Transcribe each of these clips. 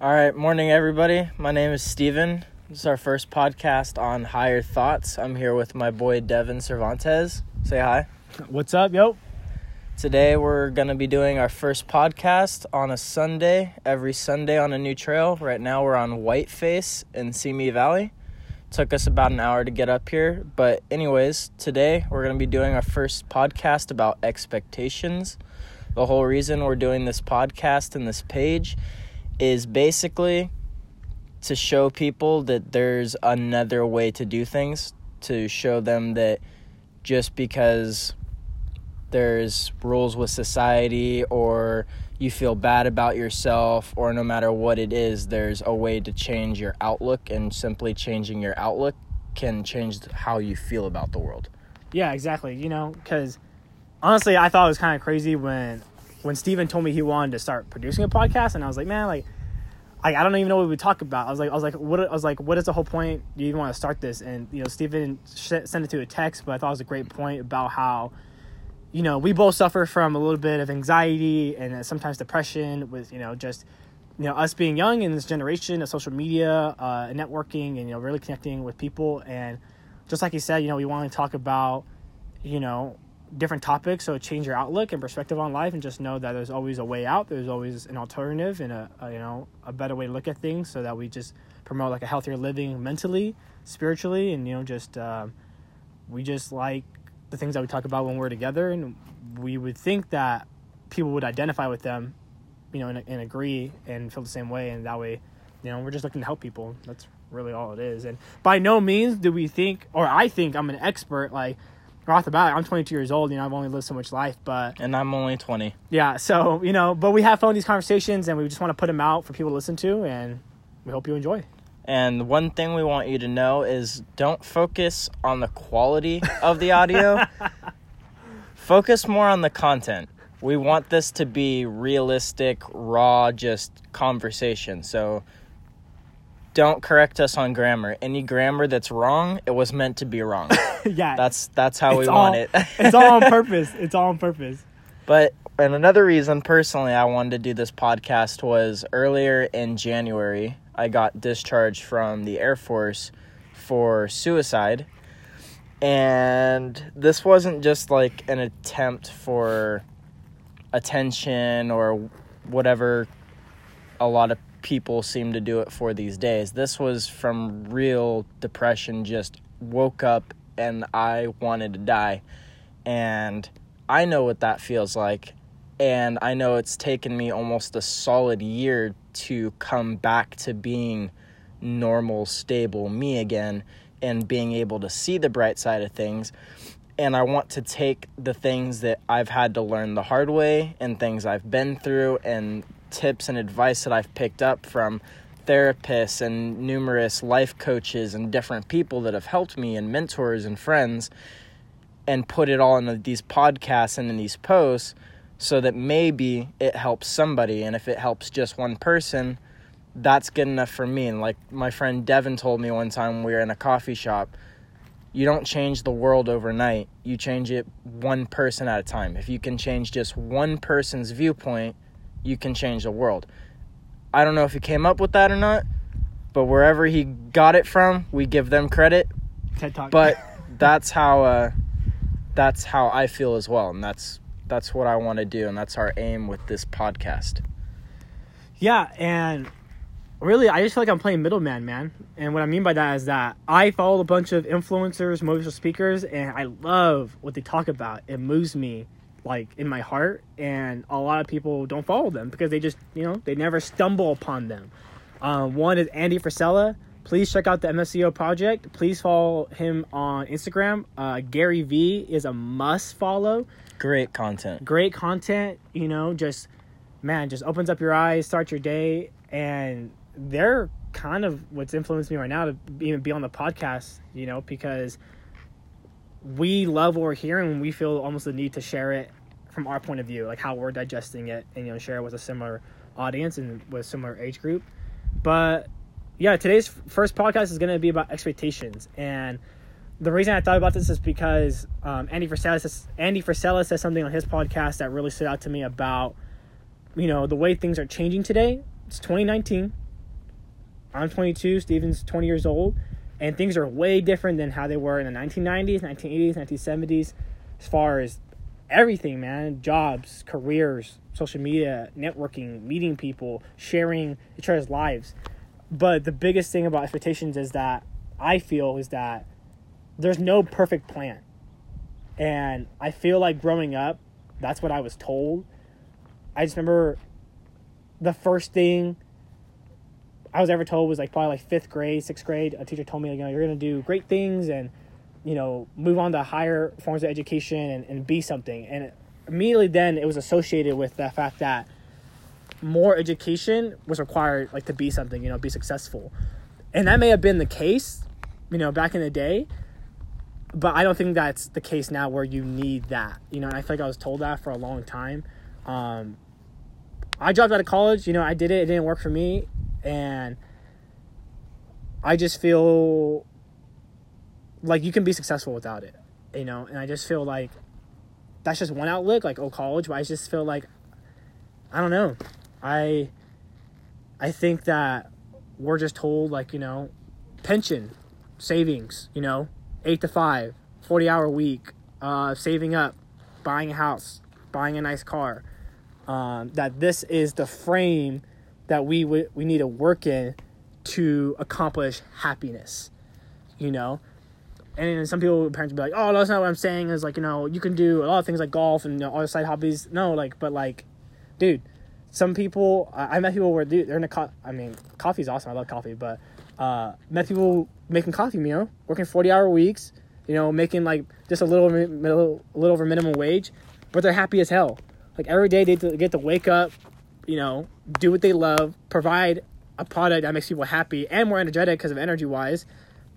All right, morning everybody. My name is Steven. This is our first podcast on Higher Thoughts. I'm here with my boy Devin Cervantes. Say hi. What's up, yo? Today we're going to be doing our first podcast on a Sunday, every Sunday on a new trail. Right now we're on Whiteface in Simi Valley. Took us about an hour to get up here, but anyways, today we're going to be doing our first podcast about expectations. The whole reason we're doing this podcast and this page is basically to show people that there's another way to do things, to show them that just because there's rules with society or you feel bad about yourself or no matter what it is there's a way to change your outlook and simply changing your outlook can change how you feel about the world Yeah, exactly. You know, because honestly, I thought it was kind of crazy when when Steven told me he wanted to start producing a podcast, and I was like, man, like, I, I don't even know what we talk about. I was like, I was like, what? I was like, what is the whole point? Do you even want to start this? And you know, Steven sh- sent it to a text, but I thought it was a great point about how, you know, we both suffer from a little bit of anxiety and uh, sometimes depression with you know just you know us being young in this generation of social media, uh, networking, and you know really connecting with people. And just like you said, you know, we want to talk about you know different topics so change your outlook and perspective on life and just know that there's always a way out. There's always an alternative and a, a you know a better way to look at things so that we just promote like a healthier living mentally spiritually and you know just um, we just like the things that we talk about when we're together. And we would think that people would identify with them you know and, and agree and feel the same way. And that way you know we're just looking to help people. That's really all it is. And by no means do we think or i think i'm an expert like right off the bat i'm 22 years old you know i've only lived so much life but and i'm only 20 yeah so you know but we have fun these conversations and we just want to put them out for people to listen to and we hope you enjoy. And one thing we want you to know is don't focus on the quality of the audio. Focus more on the content. We want this to be realistic raw just conversation. So don't correct us on grammar. Any grammar that's wrong, it was meant to be wrong. yeah. That's that's how we all, want it. it's all on purpose. It's all on purpose. But and another reason personally I wanted to do this podcast was earlier in January, I got discharged from the Air Force for suicide. And this wasn't just like an attempt for attention or whatever a lot of people seem to do it for these days. This was from real depression, just woke up and I wanted to die. And I know what that feels like. And I know it's taken me almost a solid year to come back to being normal, stable me again and being able to see the bright side of things. And I want to take the things that I've had to learn the hard way and things I've been through and tips and advice that I've picked up from therapists and numerous life coaches and different people that have helped me and mentors and friends and put it all in these podcasts and in these posts so that maybe it helps somebody. And if it helps just one person that's good enough for me. And like my friend Devin told me one time we were in a coffee shop you don't change the world overnight. You change it one person at a time. If you can change just one person's viewpoint you can change the world. I don't know if he came up with that or not, but wherever he got it from, we give them credit. TED Talk. But that's how uh, that's how I feel as well, and that's that's what I want to do, and that's our aim with this podcast. Yeah, and really, I just feel like I'm playing middleman, man. And what I mean by that is that I follow a bunch of influencers, motivational speakers, and I love what they talk about. It moves me like in my heart and a lot of people don't follow them because they just you know they never stumble upon them. Um, one is andy frisella. Please check out the MFCEO project. Please follow him on instagram. Uh, gary vee is a must follow. Great content. Great content you know just man just opens up your eyes start your day and they're kind of what's influenced me right now to even be on the podcast you know because we love what we're hearing and we feel almost the need to share it from our point of view, like how we're digesting it and you know share it with a similar audience and with similar age group. But yeah, today's first podcast is going to be about expectations and the reason I thought about this is because um, Andy Frisella Andy Frisella says something on his podcast that really stood out to me about you know the way things are changing today. It's 2019. I'm 22, Steven's 20 years old, and things are way different than how they were in the 1990s, 1980s, 1970s, as far as everything, man. Jobs, careers, social media, networking, meeting people, sharing each other's lives. But the biggest thing about expectations is that I feel is that there's no perfect plan. And I feel like growing up, that's what I was told. I just remember the first thing I was ever told was like probably like fifth grade, sixth grade. A teacher told me, you know, you're gonna do great things and you know move on to higher forms of education and, and be something. And immediately then it was associated with the fact that more education was required, like to be something, you know, be successful. And that may have been the case, you know, back in the day. But I don't think that's the case now where you need that, you know. And I feel like I was told that for a long time. Um, I dropped out of college. You know, I did it. It didn't work for me, and I just feel like you can be successful without it. You know, and I just feel like that's just one outlook, like oh college. But I just feel like I don't know. I I think that we're just told like you know pension savings. You know, eight to five, 40 hour week, uh, saving up, buying a house, buying a nice car um, that this is the frame that we w- we need to work in to accomplish happiness you know? And some people parents be like oh that's not what i'm saying. Is like you know you can do a lot of things like golf and you know, other side hobbies. No like but like dude some people i, I met people where dude, they're in a co- i mean coffee's awesome. I love coffee but uh met people making coffee you know working 40 hour weeks you know making like just a little, little, little over minimum wage but they're happy as hell. Like every day they get to wake up, you know, do what they love, provide a product that makes people happy and more energetic because of energy wise,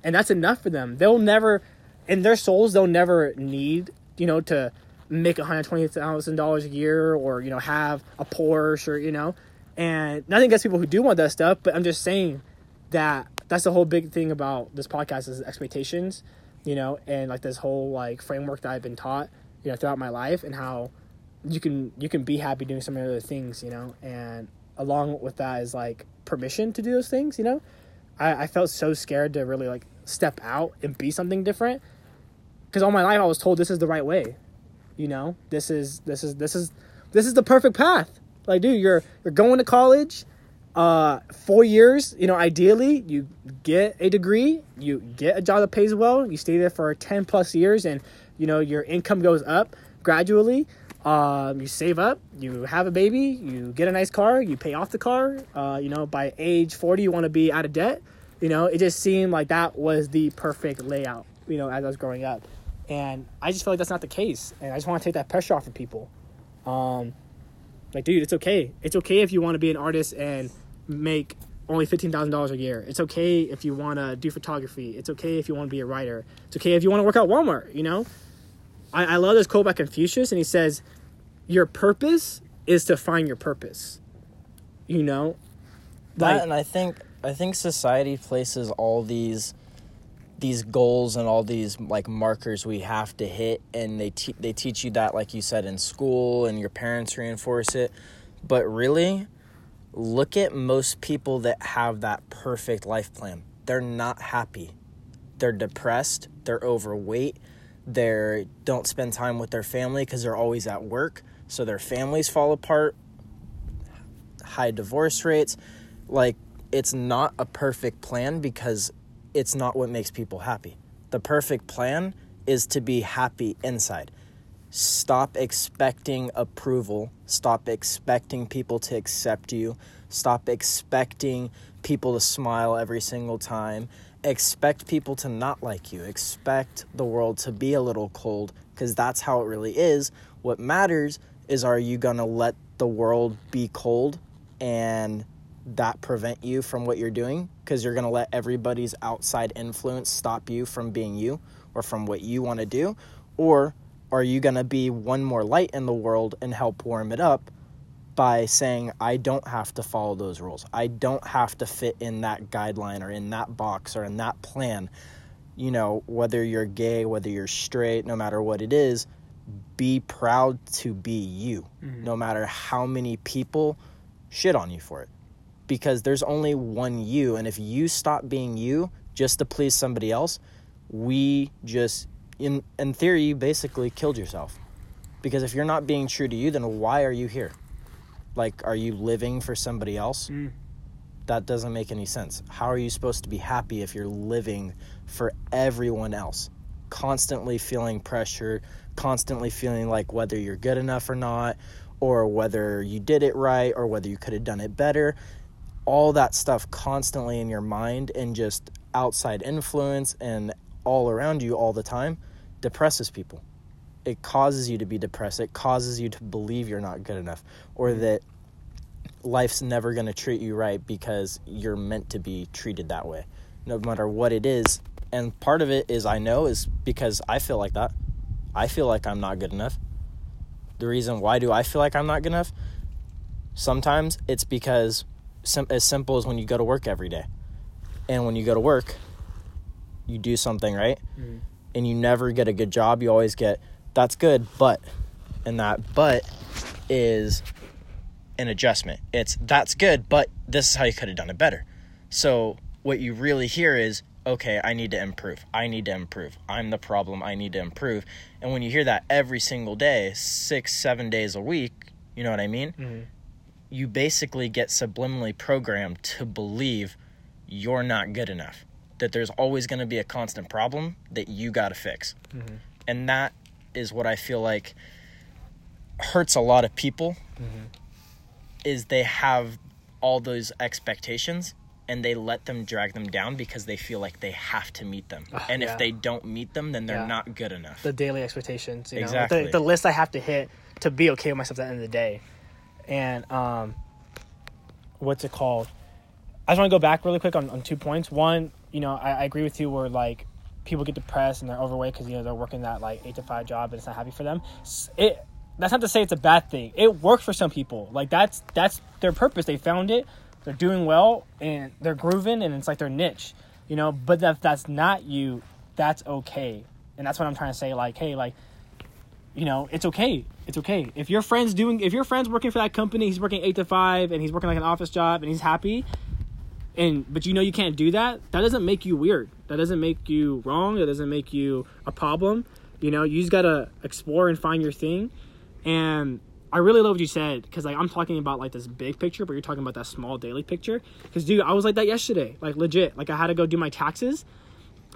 and that's enough for them. They'll never, in their souls, they'll never need, you know, to make $120,000 a year or, you know, have a Porsche or, you know, and nothing against people who do want that stuff, but I'm just saying that that's the whole big thing about this podcast is expectations, you know, and like this whole like framework that I've been taught, you know, throughout my life and how you can you can be happy doing some other things, you know, and along with that is like permission to do those things, you know. I, I felt so scared to really like step out and be something different because all my life I was told this is the right way, you know. This is this is this is this is the perfect path. Like, dude, you're you're going to college, uh, four years. You know, ideally, you get a degree, you get a job that pays well, you stay there for ten plus years, and you know your income goes up gradually um, you save up, you have a baby, you get a nice car, you pay off the car. Uh, you know, by age 40, you want to be out of debt. You know, it just seemed like that was the perfect layout, you know, as I was growing up. And I just feel like that's not the case. And I just want to take that pressure off of people. Um, like, dude, it's okay. It's okay if you want to be an artist and make only $15,000 a year. It's okay if you want to do photography. It's okay if you want to be a writer. It's okay if you want to work at Walmart, you know? I, I love this quote by Confucius, and he says, Your purpose is to find your purpose. You know? Like, that, and I think I think society places all these these goals and all these like markers we have to hit and they te- they teach you that like you said in school and your parents reinforce it. But really look at most people that have that perfect life plan. They're not happy. They're depressed. They're overweight they don't spend time with their family because they're always at work. So their families fall apart high divorce rates. Like it's not a perfect plan because it's not what makes people happy. The perfect plan is to be happy inside. Stop expecting approval. Stop expecting people to accept you. Stop expecting people to smile every single time expect people to not like you. Expect the world to be a little cold because that's how it really is. What matters is are you going to let the world be cold and that prevent you from what you're doing because you're going to let everybody's outside influence stop you from being you or from what you want to do? Or are you going to be one more light in the world and help warm it up by saying I don't have to follow those rules. I don't have to fit in that guideline or in that box or in that plan. You know, whether you're gay, whether you're straight, no matter what it is, be proud to be you. Mm-hmm. No matter how many people shit on you for it. because there's only one you and if you stop being you just to please somebody else we just in in theory you basically killed yourself because if you're not being true to you then why are you here like are you living for somebody else Mm. that doesn't make any sense how are you supposed to be happy if you're living for everyone else constantly feeling pressure constantly feeling like whether you're good enough or not or whether you did it right or whether you could have done it better all that stuff constantly in your mind and just outside influence and all around you all the time depresses people. It causes you to be depressed. It causes you to believe you're not good enough or that life's never going to treat you right because you're meant to be treated that way, no matter what it is. And part of it is I know is because I feel like that. I feel like I'm not good enough. The reason why do I feel like I'm not good enough? Sometimes it's because sim- as simple as when you go to work every day. And when you go to work, you do something, right? Mhm. And you never get a good job. You always get, that's good, but, and that but is an adjustment. It's, that's good, but this is how you could have done it better. So what you really hear is, okay, I need to improve. I need to improve. I'm the problem. I need to improve. And when you hear that every single day, six, seven days a week, you know what I mean? Mhm. you basically get subliminally programmed to believe you're not good enough. That there's always going to be a constant problem that you got to fix. Mhm. And that is what I feel like hurts a lot of people Mhm. is they have all those expectations and they let them drag them down because they feel like they have to meet them. Ah, and yeah. if they don't meet them then they're Yeah. not good enough. the daily expectations. You know? Exactly. The, the list I have to hit to be okay with myself at the end of the day. And um, what's it called? I just want to go back really quick on, on two points. One, you know, I, I agree with you where like people get depressed and they're overweight because you know they're working that like eight to five job and it's not happy for them. It that's not to say it's a bad thing. It works for some people. Like that's that's their purpose. They found it. They're doing well and they're grooving and it's like their niche, you know. But if that's not you, that's okay. And that's what I'm trying to say. Like, hey, like you know, it's okay. It's okay. If your friend's doing, if your friend's working for that company, he's working eight to five, and he's working like an office job, and he's happy, and but you know you can't do that. That doesn't make you weird. That doesn't make you wrong. That doesn't make you a problem. You know, you just gotta explore and find your thing. And I really love what you said because like I'm talking about like this big picture, but you're talking about that small daily picture. Because dude, I was like that yesterday, like legit. Like I had to go do my taxes,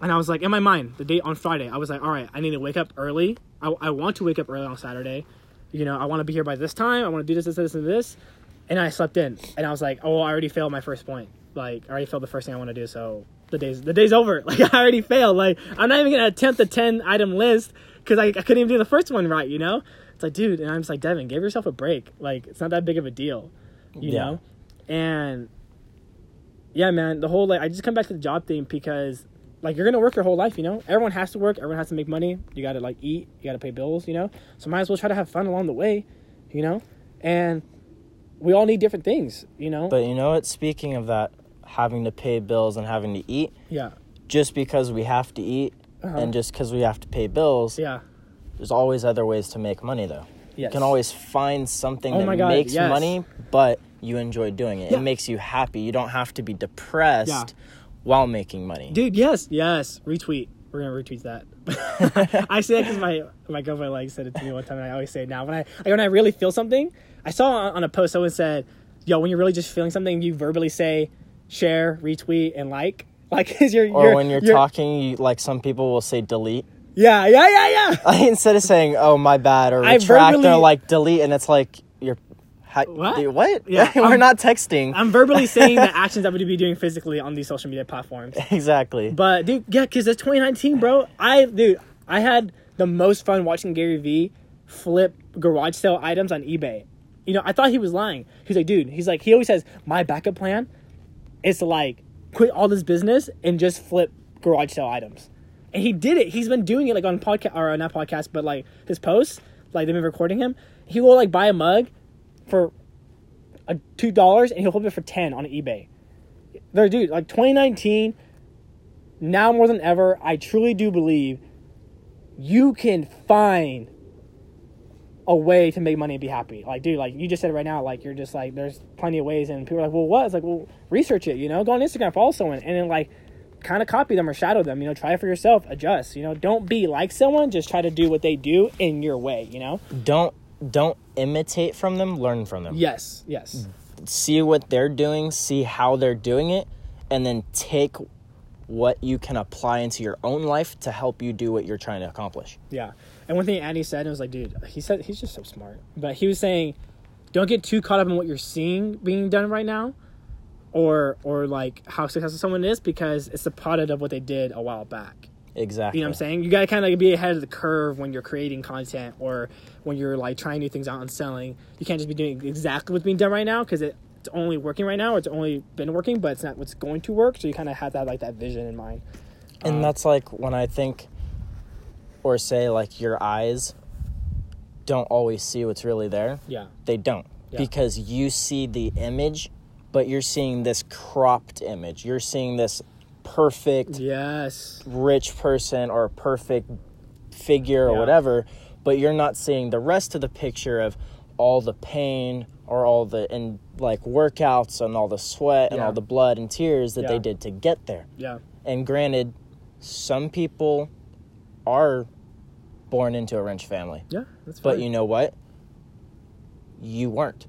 and I was like, in my mind, the date on Friday, I was like, all right, I need to wake up early. I, I want to wake up early on Saturday. You know, I want to be here by this time. I want to do this, this, this, and this. And I slept in, and I was like, oh, I already failed my first point. Like, I already failed the first thing I want to do. So the day's the day's over. Like, I already failed. Like, I'm not even gonna attempt the ten item list because I, I couldn't even do the first one right. You know, it's like, dude, and I'm just like, Devin, give yourself a break. Like, it's not that big of a deal. You Yeah. know, and yeah, man, the whole like I just come back to the job thing because like you're gonna work your whole life, you know. Everyone has to work. Everyone has to make money. You gotta like eat. You gotta pay bills, you know. So might as well try to have fun along the way, you know. And we all need different things, you know. But you know what? Speaking of that, having to pay bills and having to eat, yeah, just because we have to eat Uh-huh. and just because we have to pay bills, yeah, there's always other ways to make money, though. yes. You can always find something Oh that God, makes yes. money, but you enjoy doing it. Yeah. It makes you happy. You don't have to be depressed Yeah. while making money. dude. Yes, yes. Retweet. We're gonna retweet that. I say that because my my girlfriend like said it to me one time, and I always say it now. When I like, when I really feel something, I saw on, on a post someone said, "Yo, when you're really just feeling something, you verbally say, share, retweet, and like." Like, cause you're, or you're when you're, you're- talking, you, like some people will say delete. Yeah, yeah, yeah, yeah. Like, Instead of saying, oh, my bad, or I retract, verbally- they're like delete, and it's like, you're. Hi, What? dude, what? Yeah, We're I'm- not texting. I'm verbally saying the actions that would be doing physically on these social media platforms. exactly. But dude, yeah, because it's 2019, bro. I dude, I had the most fun watching Gary Vee flip garage sale items on eBay. You know, I thought he was lying. He's like, dude, he's like, he always says, my backup plan is to like quit all this business and just flip garage sale items. And he did it. He's been doing it like on podcast or not podcast, but like his posts, like they've been recording him. He will like buy a mug for a two dollars and he'll flip it for ten on eBay. There, dude, like 2019, now more than ever, I truly do believe you can find a way to make money and be happy. Like, dude, like you just said right now, like you're just like there's plenty of ways, and people are like, well, what? It's like, well, research it. You know, go on Instagram, follow someone, and then like kind of copy them or shadow them. You know, try it for yourself, adjust. You know, don't be like someone. Just try to do what they do in your way. You know. Don't don't imitate from them. Learn from them. Yes. Yes. See what they're doing. See how they're doing it, and then take what you can apply into your own life to help you do what you're trying to accomplish. Yeah. And one thing Andy said, it was like, dude, he said he's just so smart. But he was saying, don't get too caught up in what you're seeing being done right now, or or like how successful someone is because it's a product of what they did a while back. Exactly. You know what I'm saying? You gotta kind of like be ahead of the curve when you're creating content or when you're like trying new things out and selling. You can't just be doing exactly what's being done right now because it, it's only working right now or it's only been working, but it's not what's going to work. So you kind of have that like that vision in mind. And Um, that's like when I think or say like your eyes don't always see what's really there. Yeah. They don't. Yeah. Because you see the image, but you're seeing this cropped image. You're seeing this perfect Yes. rich person or perfect figure or whatever, but you're not seeing the rest of the picture of all the pain or all the and like workouts and all the sweat and Yeah. all the blood and tears that Yeah. they did to get there. Yeah. And granted, some people are born into a rich family. Yeah. That's But you know what? You weren't.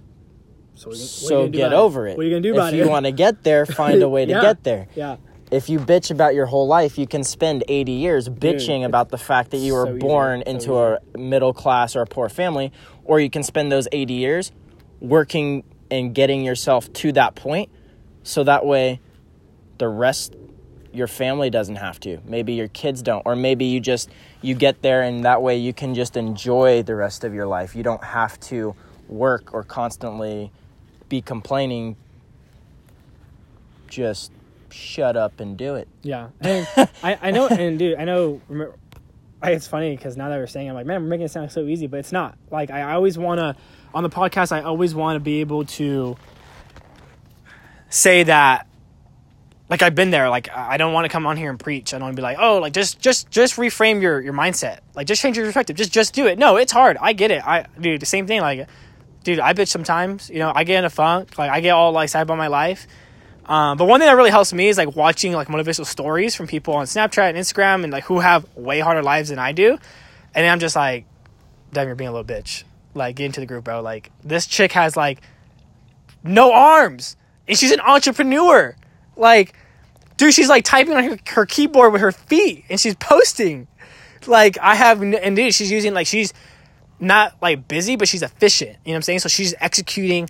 so, you- what are you So get over it. What are you gonna do about it? if you want to get there, find a way to Yeah. get there. Yeah. If you bitch about your whole life, you can spend 80 years bitching it's about the fact that you were so born so into a middle class or a poor family, or you can spend those 80 years working and getting yourself to that point so that way the rest your family doesn't have to. Maybe your kids don't or maybe you just you get there and that way you can just enjoy the rest of your life. You don't have to work or constantly be complaining just shut up and do it. Yeah, and I, I know, and dude, I know. It's funny because now that we're saying, I'm like, man, we're making it sound so easy, but it's not. Like, I always want to on the podcast. I always want to be able to say that. Like I've been there. Like I don't want to come on here and preach. I don't want to be like, oh, like just just just reframe your your mindset. Like just change your perspective. Just just do it. No, it's hard. I get it. I dude, the same thing. Like, dude, I bitch sometimes. You know, I get in a funk. Like I get all like sad about my life. Um, but one thing that really helps me is like watching like motivational stories from people on Snapchat and Instagram and like who have way harder lives than I do. And I'm just like, damn, you're being a little bitch. Like, get into the group, bro. Like, this chick has like no arms and she's an entrepreneur. Like, dude, she's like typing on her, her keyboard with her feet and she's posting. Like, I have, and dude, she's using like, she's not like busy, but she's efficient. You know what I'm saying? So she's executing,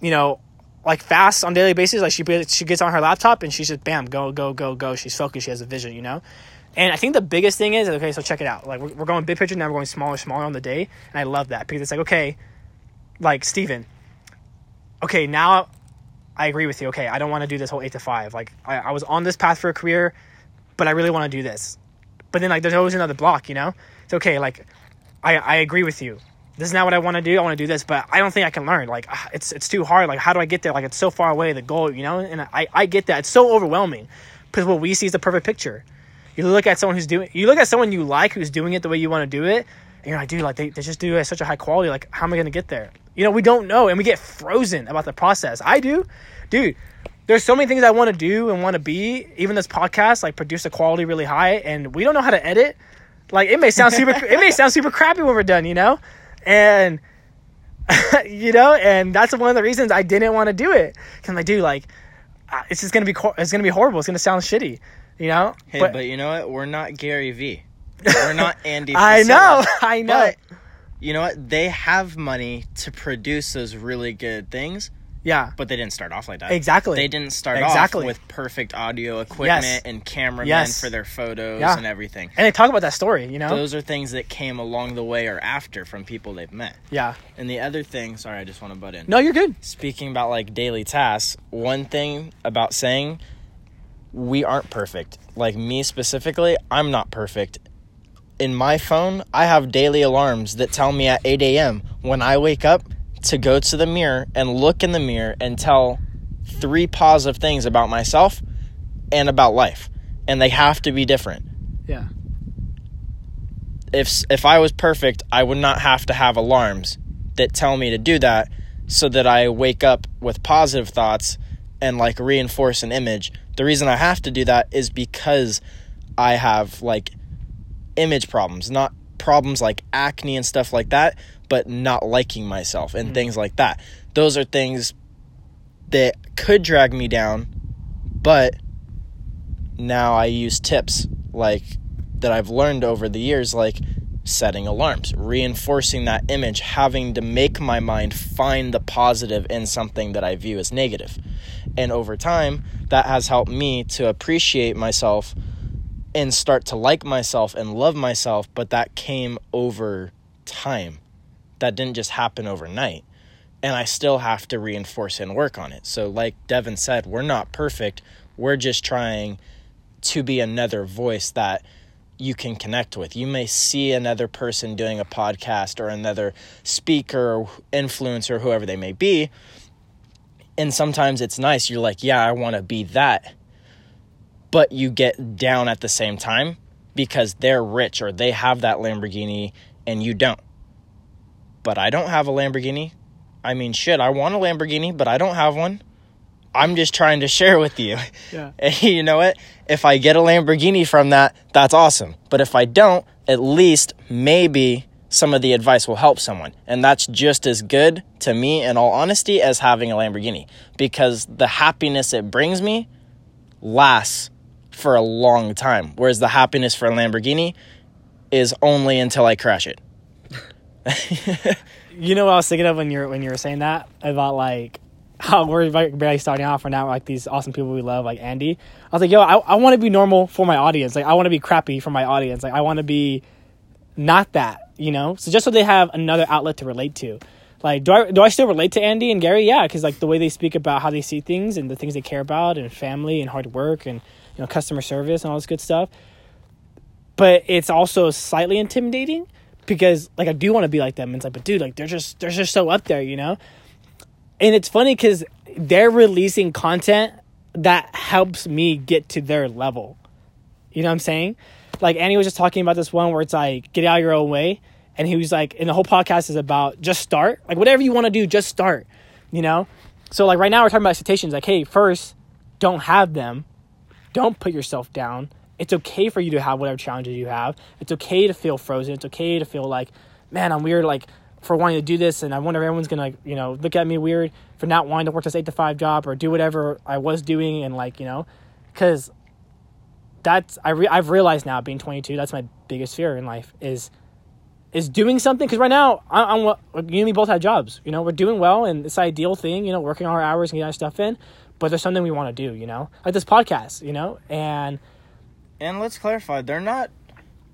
you know, like fast on daily basis. Like she she gets on her laptop and she's just bam, go go go go. She's focused. She has a vision. You know. And I think the biggest thing is okay. So check it out. Like we're, we're going big picture now. We're going smaller, smaller on the day, and I love that because it's like okay, like Steven, okay now I agree with you. Okay, I don't want to do this whole eight to five. Like I, I was on this path for a career, but I really want to do this. But then like there's always another block. You know. It's okay. Like I I agree with you this is not what I want to do. I want to do this, but I don't think I can learn. Like ah, it's it's too hard. Like how do I get there? Like it's so far away the goal, you know. And I I get that. It's so overwhelming because what we see is the perfect picture. You look at someone who's doing. You look at someone you like who's doing it the way you want to do it, and you're like, dude, like they, they just do it at such a high quality. Like how am I gonna get there? You know, we don't know, and we get frozen about the process. I do, dude. There's so many things I want to do and want to be. Even this podcast, like produce the quality really high, and we don't know how to edit. Like it may sound super. it may sound super crappy when we're done, you know, and you know, and that's one of the reasons I didn't want to do it. Cause I'm like, dude, like, uh, it's just gonna be, it's gonna be horrible. It's gonna sound shitty, you know. Hey, but, you know what? We're not Gary Vee. We're not Andy. I know, I know. But you know what? They have money to produce those really good things, yeah, but they didn't start off like that. Exactly. They didn't start Exactly. off with perfect audio equipment Yes. and cameramen Yes. for their photos Yeah. and everything. and they talk about that story, you know. Those are things that came along the way or after from people they've met. yeah. And the other thing, sorry, I just want to butt in. No, you're good. Speaking about like daily tasks, one thing about saying we aren't perfect. Like me specifically, I'm not perfect. In my phone, I have daily alarms that tell me at 8 a.m. when I wake up to go to the mirror and look in the mirror and tell three positive things about myself and about life. And they have to be different. Yeah. if if I was perfect, I would not have to have alarms that tell me to do that so that I wake up with positive thoughts and like reinforce an image. The reason I have to do that is because I have like image problems, not problems like acne and stuff like that, but not liking myself and mm. things like that. Those are things that could drag me down, but now I use tips like that I've learned over the years like setting alarms, reinforcing that image, having to make my mind find the positive in something that I view as negative. And over time, that has helped me to appreciate myself and start to like myself and love myself, but that came over time. That didn't just happen overnight. And I still have to reinforce and work on it. So, like Devin said, we're not perfect. We're just trying to be another voice that you can connect with. You may see another person doing a podcast or another speaker or influencer, whoever they may be. And sometimes it's nice. You're like, yeah, I want to be that. But you get down at the same time because they're rich or they have that Lamborghini and you don't. But I don't have a Lamborghini. I mean, shit, I want a Lamborghini, but I don't have one. I'm just trying to share with you. Yeah. And you know what? If I get a Lamborghini from that, that's awesome. But if I don't, at least maybe some of the advice will help someone. And that's just as good to me, in all honesty, as having a Lamborghini because the happiness it brings me lasts for a long time. Whereas the happiness for a Lamborghini is only until I crash it. You know what I was thinking of when you're when you were saying that about like how we're barely starting off and now like these awesome people we love like Andy. I was like, yo, I, I want to be normal for my audience. Like I want to be crappy for my audience. Like I want to be not that, you know. So just so they have another outlet to relate to. Like, do I do I still relate to Andy and Gary? Yeah, because like the way they speak about how they see things and the things they care about and family and hard work and you know customer service and all this good stuff. But it's also slightly intimidating because like I do want to be like them. And it's like, but dude, like they're just they're just so up there, you know. And it's funny because they're releasing content that helps me get to their level. You know what I'm saying? Like Andy was just talking about this one where it's like get out of your own way, and he was like, and the whole podcast is about just start. Like whatever you want to do, just start. You know. So like right now we're talking about citations. Like hey, first, don't have them. Don't put yourself down. It's okay for you to have whatever challenges you have. It's okay to feel frozen. It's okay to feel like, man, I'm weird. Like for wanting to do this, and I wonder if everyone's gonna, you know, look at me weird for not wanting to work this eight to five job or do whatever I was doing, and like, you know, because that's I re- I've realized now, being 22, that's my biggest fear in life is is doing something. Because right now, I, I'm what you and me both have jobs. You know, we're doing well, and it's ideal thing. You know, working our hours and getting our stuff in. But there's something we want to do. You know, like this podcast. You know, and And let's clarify, they're not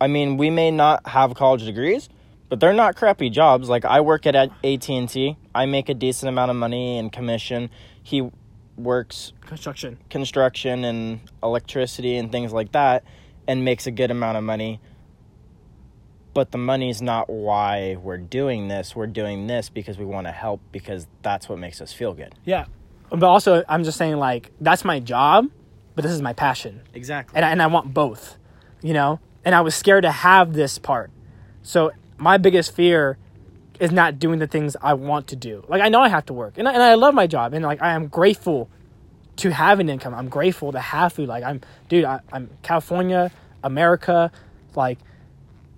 I mean, we may not have college degrees, but they're not crappy jobs. Like I work at AT&T. I make a decent amount of money in commission. He works construction. construction and electricity and things like that and makes a good amount of money. But the money's not why we're doing this. We're doing this because we want to help because that's what makes us feel good. Yeah, but also I'm just saying like that's my job, but this is my passion. Exactly. and I, and I want both, you know. And I was scared to have this part. So my biggest fear is not doing the things I want to do. Like I know I have to work, and I, and I love my job, and like I am grateful to have an income. I'm grateful to have food. Like I'm, dude, I, I'm California, America, like,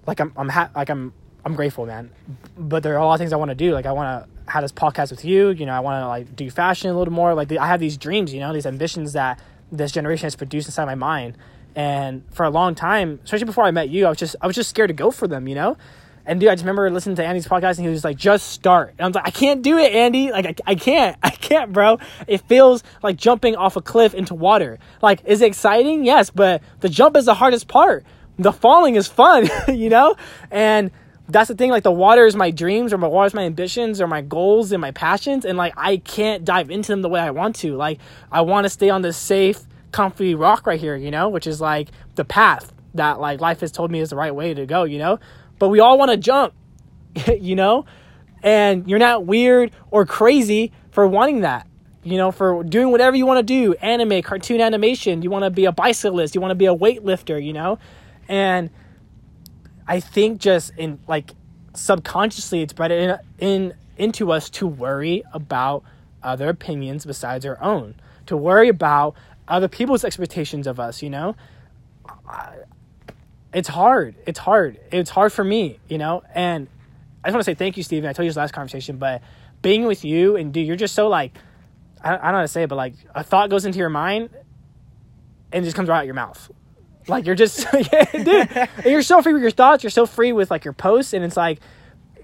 like I'm, I'm ha- like I'm, I'm grateful, man. But there are a lot of things I want to do. Like I want to have this podcast with you. You know, I want to like do fashion a little more. Like I have these dreams, you know, these ambitions that this generation has produced inside my mind. And for a long time, especially before I met you, I was just I was just scared to go for them, you know. And dude, I just remember listening to Andy's podcast, and he was like, "Just start." And I was like, "I can't do it, Andy. Like, I, I can't, I can't, bro. It feels like jumping off a cliff into water. Like, is it exciting? Yes, but the jump is the hardest part. The falling is fun, you know. And that's the thing. Like, the water is my dreams, or my water is my ambitions, or my goals and my passions, and like I can't dive into them the way I want to. Like, I want to stay on this safe, comfy rock right here, you know, which is like the path that like life has told me is the right way to go, you know but we all want to jump, you know? And you're not weird or crazy for wanting that, you know, for doing whatever you want to do anime, cartoon animation. You want to be a bicyclist, you want to be a weightlifter, you know? And I think just in like subconsciously it's bred in, in into us to worry about other opinions besides our own, to worry about other people's expectations of us, you know? It's hard. It's hard. It's hard for me, you know? And I just want to say thank you, Steven. I told you this last conversation, but being with you and dude, you're just so like, I, I don't know how to say it, but like a thought goes into your mind and just comes right out your mouth. Like you're just, dude, you're so free with your thoughts. You're so free with like your posts, and it's like,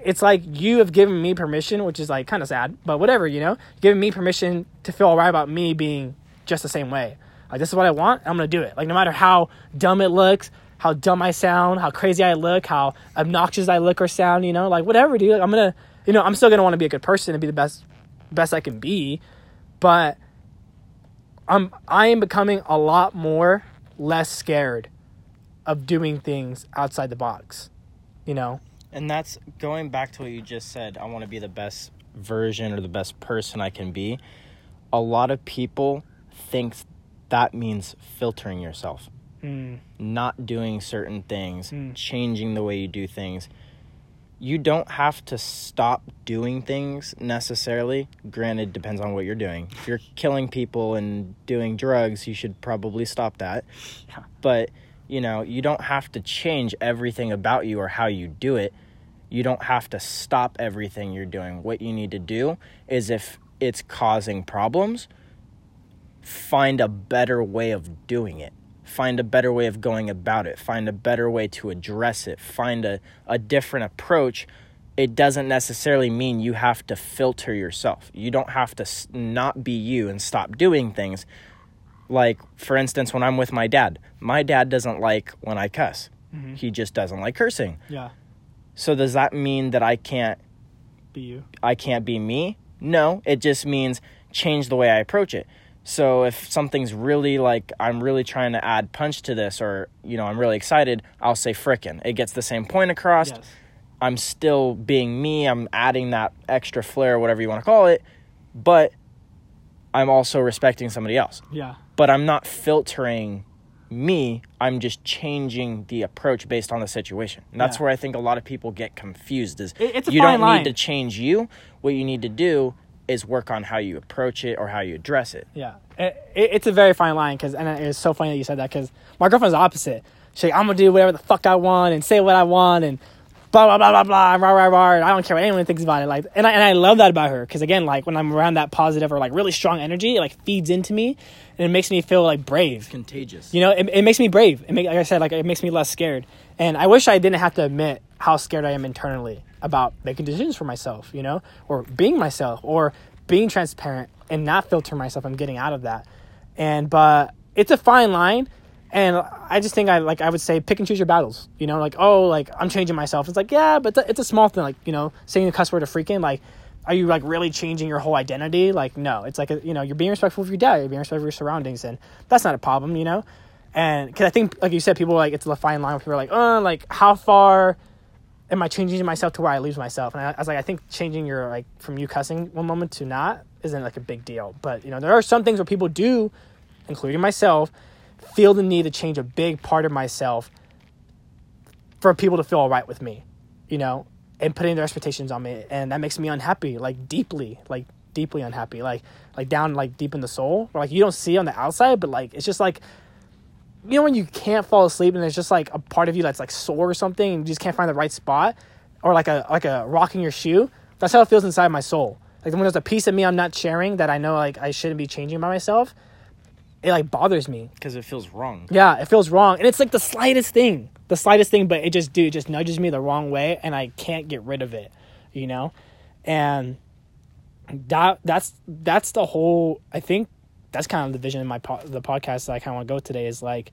it's like you have given me permission, which is like kind of sad, but whatever, you know, giving me permission to feel alright about me being just the same way. Like this is what I want. I'm gonna do it. Like no matter how dumb it looks, how dumb I sound, how crazy I look, how obnoxious I look or sound, you know, like whatever, dude. Like, I'm gonna, you know, I'm still gonna want to be a good person and be the best, best I can be, but I'm I am becoming a lot more less scared of doing things outside the box, you know. And that's going back to what you just said. I want to be the best version or the best person I can be. A lot of people think that means filtering yourself, Mm, not doing certain things, Mm. changing the way you do things. You don't have to stop doing things necessarily. Granted, depends on what you're doing. If you're killing people and doing drugs, you should probably stop that. Yeah. But, you know, you don't have to change everything about you or how you do it. You don't have to stop everything you're doing. What you need to do is if it's causing problems, find a better way of doing it. Find a better way of going about it. Find a better way to address it. Find a, a different approach. It doesn't necessarily mean you have to filter yourself. You don't have to not be you and stop doing things. Like, for instance, when I'm with my dad, my dad doesn't like when I cuss. Mhm. He just doesn't like cursing. yeah, So does that mean that I can't be you. I can't be me? No, it just means change the way I approach it. So if something's really like I'm really trying to add punch to this or you know, I'm really excited, I'll say frickin'. It gets the same point across. Yes. I'm still being me. I'm adding that extra flair, whatever you want to call it, but I'm also respecting somebody else. Yeah. But I'm not filtering me. I'm just changing the approach based on the situation. And that's Yeah. where I think a lot of people get confused is It- it's a you don't line. need to change you. What you need to do is work on how you approach it or how you address it. Yeah, it, it, it's a very fine line because, and it's so funny that you said that because my girlfriend's opposite. She's like, I'm gonna do whatever the fuck I want and say what I want and blah blah blah blah blah rah rah rah. I don't care what anyone thinks about it. Like, and I and I love that about her because again, like when I'm around that positive or like really strong energy, it like feeds into me and it makes me feel like brave. Contagious. You know, it, it makes me brave. It make, like I said, like it makes me less scared. And I wish I didn't have to admit how scared I am internally about making decisions for myself, you know, or being myself, or being transparent and not filter myself. I'm getting out of that. And but it's a fine line. And I just think I like I would say pick and choose your battles. You know, like oh, like I'm changing myself. It's like yeah, but it's a, it's a small thing. Like you know, saying the cuss word a freaking like are you like really changing your whole identity? Like, no, it's like, a, you know, you're being respectful of your dad, you're being respectful of your surroundings, and that's not a problem, you know? And because I think, like you said, people like, it's a fine line people are like, oh, like, how far am I changing myself to where I lose myself? And I, I was like, I think changing your, like, from you cussing one moment to not isn't like a big deal. But, you know, there are some things where people do, including myself, feel the need to change a big part of myself for people to feel all right with me, you know, and putting their expectations on me, and that makes me unhappy, like deeply, like deeply unhappy, like like down like deep in the soul, where like you don't see on the outside, but like it's just like you know when you can't fall asleep and there's just like a part of you that's like sore or something, and you just can't find the right spot, or like a like a rock in your shoe. That's how it feels inside my soul. Like when there's a piece of me I'm not sharing that I know like I shouldn't be changing by myself, it like bothers me. Because it feels wrong. Yeah, it feels wrong, and it's like the slightest thing, the slightest thing, but it just dude it just nudges me the wrong way, and I can't get rid of it, you know, and that that's that's the whole. I think that's kind of the vision in my po- the podcast that I kind of want to go today is like,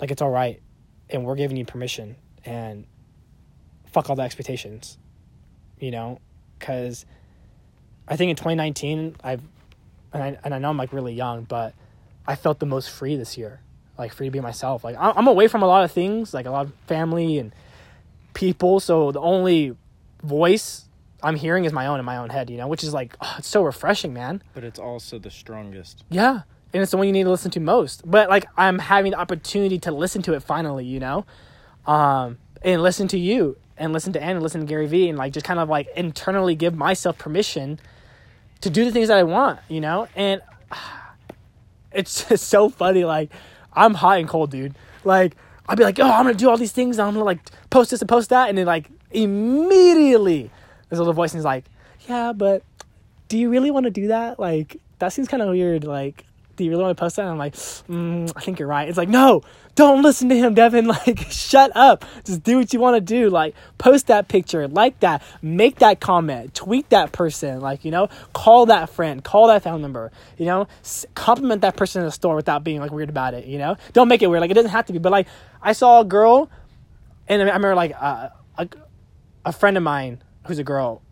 like it's all right, and we're giving you permission, and fuck all the expectations, you know, because I think in 2019 I've and I and I know I'm like really young, but I felt the most free this year. Like free to be myself. Like I'm away from a lot of things, like a lot of family and people. So the only voice I'm hearing is my own in my own head, you know, which is like oh, it's so refreshing, man. But it's also the strongest. Yeah, and it's the one you need to listen to most. But like I'm having the opportunity to listen to it finally, you know. Um, and listen to you and listen to Ann and listen to Gary Vee and like just kind of like internally give myself permission to do the things that I want, you know? And it's just so funny. Like, I'm hot and cold, dude. Like, I'll be like, oh, I'm gonna do all these things. I'm gonna like post this and post that. And then, like, immediately, there's a little voice and he's like, yeah, but do you really want to do that? Like, that seems kind of weird. Like, do you really want to post that? And I'm like, mm, I think you're right. It's like, no, don't listen to him, Devin. Like, shut up. Just do what you want to do. Like, post that picture, like that, make that comment, tweet that person. Like, you know, call that friend, call that family member. You know, compliment that person in the store without being like weird about it. You know, don't make it weird. Like, it doesn't have to be. But like, I saw a girl, and I remember like uh, a a friend of mine who's a girl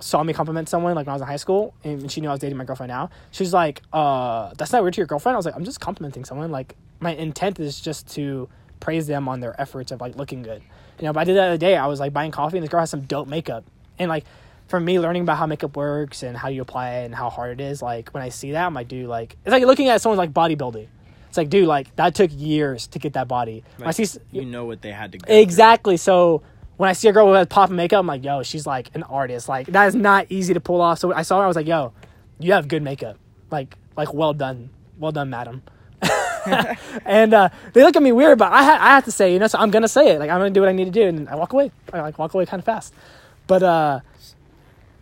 saw me compliment someone like when I was in high school and she knew I was dating my girlfriend now. She's like, uh, that's not weird to your girlfriend. I was like, I'm just complimenting someone. Like my intent is just to praise them on their efforts of like looking good. You know, but I did that the other day. I was like buying coffee and this girl has some dope makeup. And like for me learning about how makeup works and how you apply it and how hard it is, like when I see that, I'm like, dude, like it's like looking at someone's like bodybuilding. It's like, dude, like that took years to get that body. When I see you know what they had to go through. Exactly. So when I see a girl with pop makeup, I'm like, yo, she's like an artist. Like that is not easy to pull off. So I saw her, I was like, yo, you have good makeup. Like, like well done, well done, madam. and uh, they look at me weird, but I ha- I have to say, you know, so I'm gonna say it. Like I'm gonna do what I need to do, and I walk away. I like walk away kind of fast. But uh,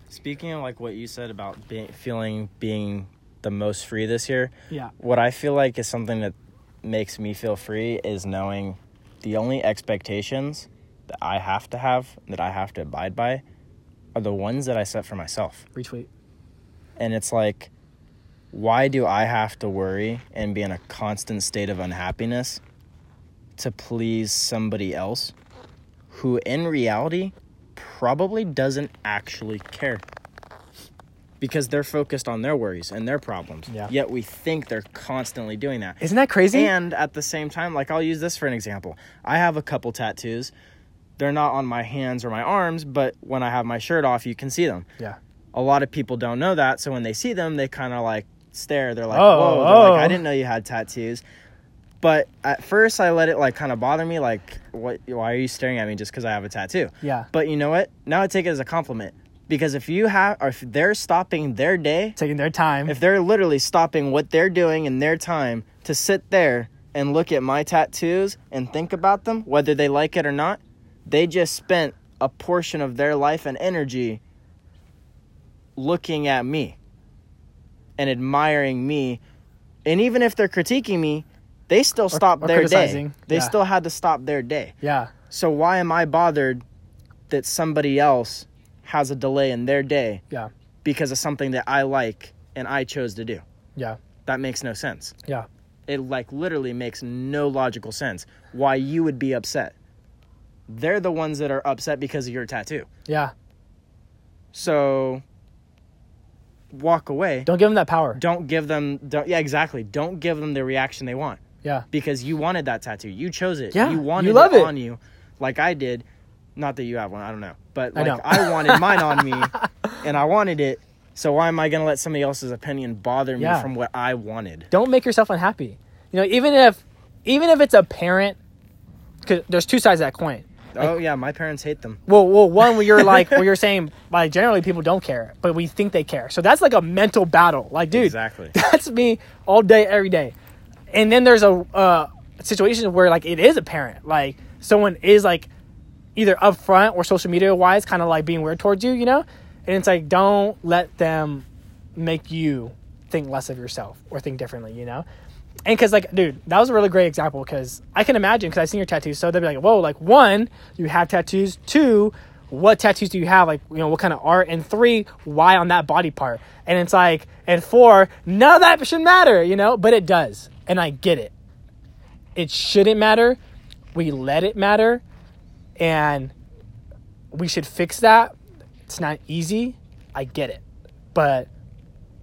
Speaking of like what you said about being feeling being the most free this year, yeah, what I feel like is something that makes me feel free is knowing the only expectations that I have to have that I have to abide by are the ones that I set for myself. retweet. And it's like why do I have to worry and be in a constant state of unhappiness to please somebody else who in reality probably doesn't actually care? Because they're focused on their worries and their problems. Yeah. Yet we think they're constantly doing that. Isn't that crazy? And at the same time, like I'll use this for an example. I have a couple tattoos. They're not on my hands or my arms, but when I have my shirt off, you can see them. yeah, A lot of people don't know that, so when they see them, they kind of like stare. They're like, Oh, "Whoa!" They're like, oh. "I didn't know you had tattoos." But at first, I let it like kind of bother me. Like, what? Why are you staring at me just because I have a tattoo? yeah. But you know what? Now I take it as a compliment because if you have, or if they're stopping their day Taking their time. if they're literally stopping what they're doing in their time to sit there and look at my tattoos and think about them, whether they like it or not, they just spent a portion of their life and energy looking at me and admiring me. And even if they're critiquing me, they still stopped or their day. They yeah. still had to stop their day. yeah, So why am I bothered that somebody else has a delay in their day yeah, because of something that I like and I chose to do. yeah, That makes no sense. yeah. It like literally makes no logical sense why you would be upset. They're the ones that are upset because of your tattoo. Yeah. So walk away. Don't give them that power. Don't give them don't, yeah, exactly. Don't give them the reaction they want Yeah. because you wanted that tattoo. You chose it. Yeah, you you wanted love it, it. on you like I did. Not that you have one, I don't know. But I like know. I, wanted mine on me and I wanted it. So why am I going to let somebody else's opinion bother me Yeah. from what I wanted? don't make yourself unhappy. You know, even if even if it's a parent, because there's two sides of that coin. Oh yeah, my parents hate them. Well, well, one where you're like where you're saying like generally people don't care, but we think they care. So that's like a mental battle. Like, dude, Exactly. that's me all day, every day. And then there's a uh, situation where like it is a parent, like someone is like either upfront or social media wise, kind of like being weird towards you, you know. And it's like don't let them make you think less of yourself or think differently, you know. And because like, dude, that was a really great example because I can imagine because I've seen your tattoos, so they'd be like, whoa, like one, you have tattoos. Two, what tattoos do you have? Like, you know, what kind of art? And three, why on that body part? And it's like, and four, none of that should matter, you know, but it does, and I get it. It shouldn't matter. We let it matter, and we should fix that. It's not easy. I get it, but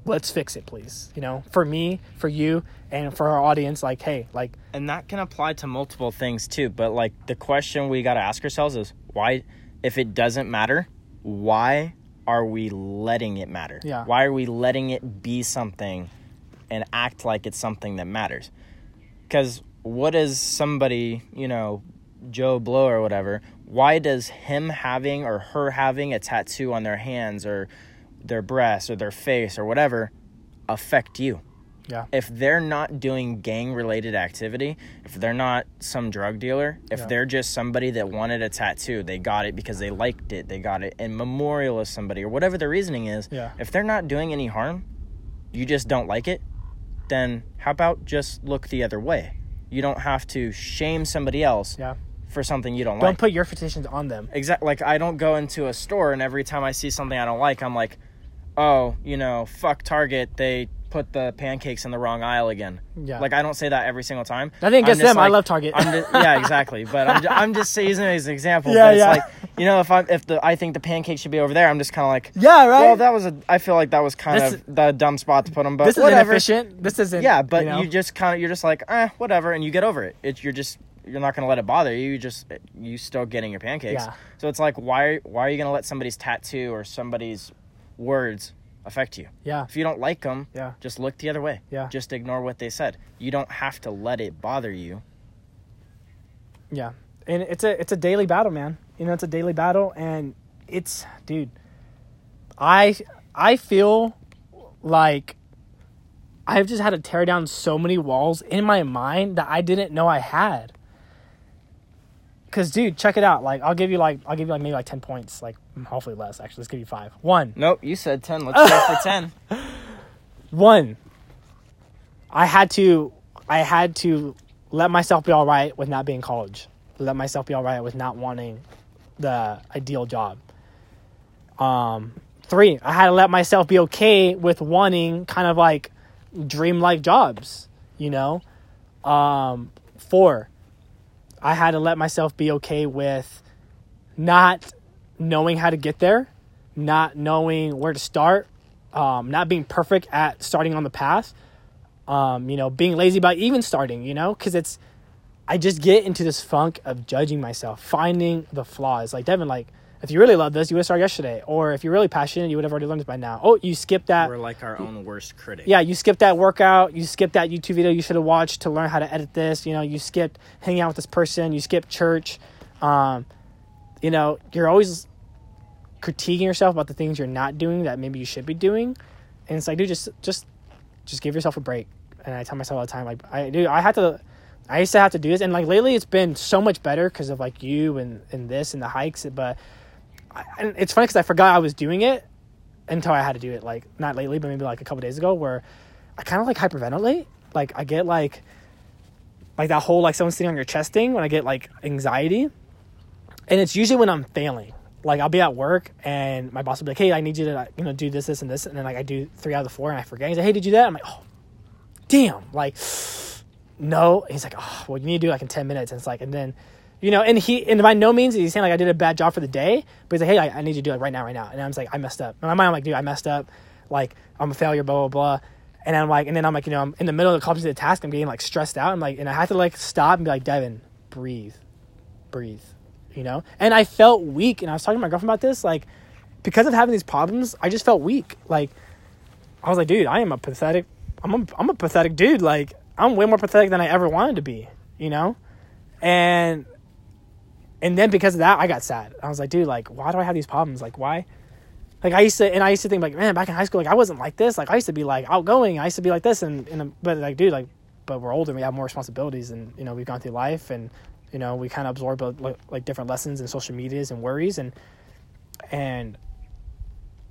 let's fix it, please. You know, for me, for you, and for our audience. Like, hey, like, And that can apply to multiple things too. But like the question we got to ask ourselves is why, if it doesn't matter, why are we letting it matter? Yeah. Why are we letting it be something and act like it's something that matters? Because what is somebody, you know, Joe Blow or whatever, why does him having or her having a tattoo on their hands or their breasts or their face or whatever affect you? Yeah. If they're not doing gang related activity, if they're not some drug dealer, if Yeah. they're just somebody that wanted a tattoo, they got it because they liked it, they got it in memorial of somebody or whatever the reasoning is, Yeah. if they're not doing any harm, you just don't like it, then how about just look the other way? You don't have to shame somebody else Yeah. for something you don't, like. Don't put your petitions on them. Exactly. Like I don't go into a store and every time I see something I don't like, I'm like, oh, you know, fuck Target. They put the pancakes in the wrong aisle again. Yeah. Like I don't say that every single time. I think just them. I love Target. I'm just, yeah, exactly. But I'm, ju- I'm just using it as an example. Yeah, but it's yeah. like, you know, if I if the I think the pancake should be over there, I'm just kind of like, Yeah, right. well, that was a. I feel like that was kind This- of the dumb spot to put them. But this is whatever. inefficient. This isn't. Yeah, but you, you, just kind of you're just like, eh, whatever, and you get over it. It's you're just you're not gonna let it bother you. You just you still getting your pancakes. Yeah. So it's like, why why are you gonna let somebody's tattoo or somebody's words affect you? yeah, If you don't like them, yeah, just look the other way. Yeah. Just ignore what they said. You don't have to let it bother you. yeah. And it's a it's a daily battle, man. You know, it's a daily battle, and it's dude. I I feel like I've just had to tear down so many walls in my mind that I didn't know I had. Cause dude, check it out. Like I'll give you like I'll give you like maybe like ten points. Like hopefully less. Actually, let's give you five. One. Nope, you said ten. Let's go for ten. one i had to i had to let myself be all right with not being college let myself be all right with not wanting the ideal job um three i had to let myself be okay with wanting kind of like dream like jobs you know um four i had to let myself be okay with not knowing how to get there not knowing where to start um, not being perfect at starting on the path, um, you know, being lazy about even starting, you know, because it's, I just get into this funk of judging myself, finding the flaws. Like Devin, like if you really love this, you would have started yesterday, or if you're really passionate, you would have already learned it by now. Oh, you skipped that. We're like our own worst critic. Yeah, you skipped that workout. You skipped that YouTube video you should have watched to learn how to edit this. You know, you skipped hanging out with this person. You skipped church. Um, you know, you're always critiquing yourself about the things you're not doing that maybe you should be doing. And it's like, dude, just just just give yourself a break. And I tell myself all the time, like, I do. I had to. I used to have to do this, and like lately, it's been so much better because of like you and and this and the hikes. But I, and it's funny because I forgot I was doing it until I had to do it. Like not lately, but maybe like a couple days ago, where I kind of like hyperventilate. Like I get like like that whole like someone sitting on your chest thing when I get like anxiety, and it's usually when I'm failing. Like I'll be at work and my boss will be like, "Hey, I need you to you know do this, this, and this," and then like I do three out of the four and I forget. He's like, "Hey, did you do that?" I'm like, "Oh, damn!" Like, no. He's like, "Oh, well, you need to do like in ten minutes." And it's like, and then, you know, and he and by no means is he saying like I did a bad job for the day, but he's like, "Hey, I, I need you to do it right now, right now." And I'm just like, "I messed up." In my mind, I'm like, "Dude, I messed up. Like, I'm a failure." Blah blah blah. And I'm like, and then I'm like, you know, I'm in the middle of the complicated task. I'm getting like stressed out. I'm like, and I have to like stop and be like, Devin, breathe, breathe, you know. And I felt weak, and I was talking to my girlfriend about this, like, because of having these problems, I just felt weak. Like, I was like, dude, I am a pathetic. I'm a, I'm a pathetic dude. Like, I'm way more pathetic than I ever wanted to be, you know. And and then because of that, I got sad. I was like, dude, like, why do I have these problems? Like, why? Like I used to, and I used to think like, man, back in high school, like I wasn't like this. Like I used to be like outgoing. I used to be like this, and, and but like, dude, like, but we're older, and we have more responsibilities, and you know, we've gone through life, and you know, we kind of absorb uh, like, like different lessons and social medias and worries, and and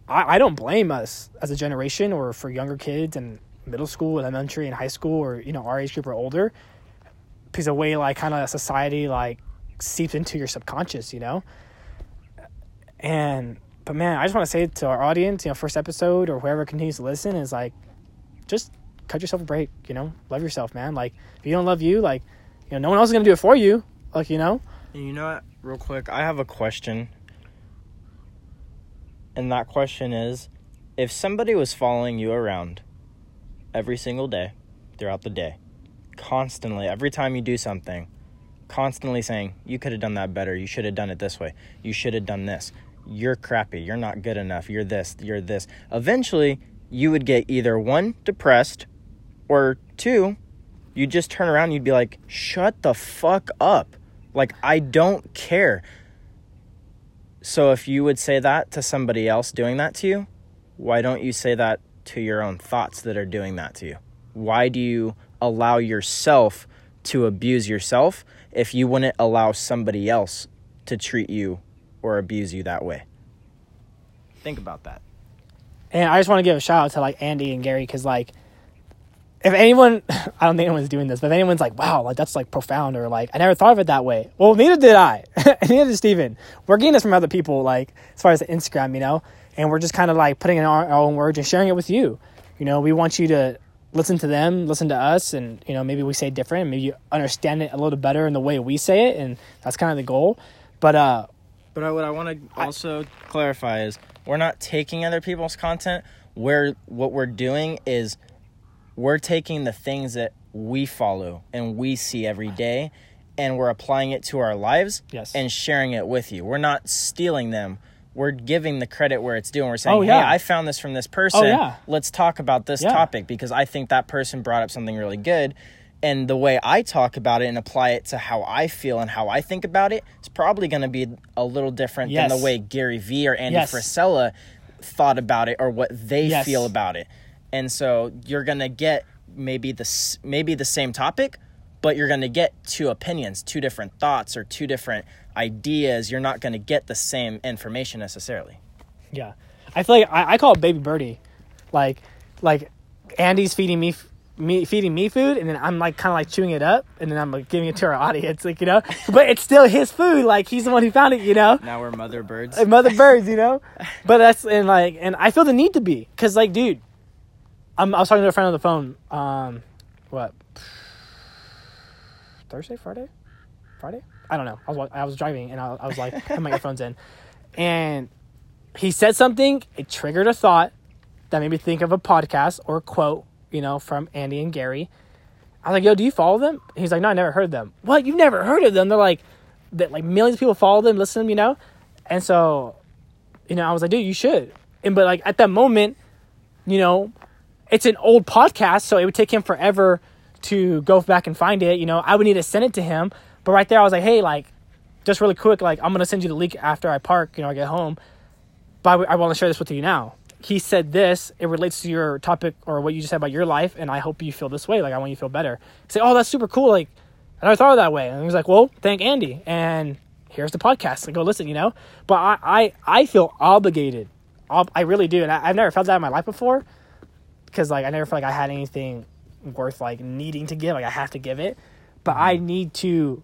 I, I don't blame us as a generation or for younger kids and middle school, elementary, and high school, or you know, our age group or older, because the way like kind of society like seeps into your subconscious, you know, and but man, I just want to say to our audience, you know, first episode or whoever continues to listen is like, just cut yourself a break. You know, love yourself, man. Like if you don't love you, like you know, no one else is gonna do it for you. Like you know, you know what? Real quick, I have a question. And that question is if somebody was following you around every single day throughout the day, constantly, every time you do something, constantly saying, you could have done that better, you should have done it this way, you should have done this, you're crappy, you're not good enough, you're this, you're this. Eventually, you would get either one, depressed, or two, you'd just turn around you'd be like, shut the fuck up. Like I don't care. So if you would say that to somebody else doing that to you, why don't you say that to your own thoughts that are doing that to you? Why do you allow yourself to abuse yourself if you wouldn't allow somebody else to treat you or abuse you that way? Think about that. And I just want to give a shout out to like Andy and Gary because like if anyone I don't think anyone's doing this, but if anyone's like, wow, like that's like profound or like I never thought of it that way. Well, neither did I. neither did Steven. We're getting this from other people, like as far as Instagram, you know, and we're just kind of like putting in our, our own words and sharing it with you. You know, we want you to listen to them, listen to us, and you know, maybe we say different, maybe you understand it a little better in the way we say it, and that's kind of the goal. But uh But I, what I want to also clarify is we're not taking other people's content. We're what we're doing is we're taking the things that we follow and we see every day and we're applying it to our lives Yes. and sharing it with you. We're not stealing them. We're giving the credit where it's due. And we're saying, Oh, yeah. hey, I found this from this oh, person. Oh, yeah. Let's talk about this Yeah. topic because I think that person brought up something really good. And the way I talk about it and apply it to how I feel and how I think about it is probably going to be a little different than the way Gary Vee or Andy Yes. Frisella thought about it or what they Yes. feel about it. And so you're going to get maybe the maybe the same topic, but you're going to get two opinions, two different thoughts or two different ideas. You're not going to get the same information necessarily. Yeah, I feel like I, I call it baby birdie, like like Andy's feeding me, f- me feeding me food, and then I'm like kind of like chewing it up, and then I'm like giving it to our audience, like you know, but it's still his food, like he's the one who found it, you know. Now we're mother birds. Mother birds, you know. But that's and like and I feel the need to be because like, dude, I was talking to a friend on the phone. Um, what Thursday, Friday, Friday? I don't know. I was I was driving and I, I was like, had my earphones in, and he said something. It triggered a thought that made me think of a podcast or a quote, you know, from Andy and Gary. I was like, "Yo, do you follow them?" He's like, "No, I never heard of them." What? You've never heard of them? They're like, that like millions of people follow them, listen to them, you know. And so, you know, I was like, "Dude, you should." And but like at that moment, you know, it's an old podcast, so it would take him forever to go back and find it. You know, I would need to send it to him. But right there, I was like, "Hey, like, just really quick, like, I'm gonna send you the link after I park. You know, I get home." But I, want to share this with you now. He said this. It relates to your topic or what you just said about your life, and I hope you feel this way. Like I want you to feel better. Say, oh, that's super cool. Like I never thought of that way. And he was like, well, thank Andy, and here's the podcast. Like, go listen. You know. But I I, I feel obligated. I really do, and I, I've never felt that in my life before. Because like I never felt like I had anything worth like needing to give. Like I have to give it, but I need to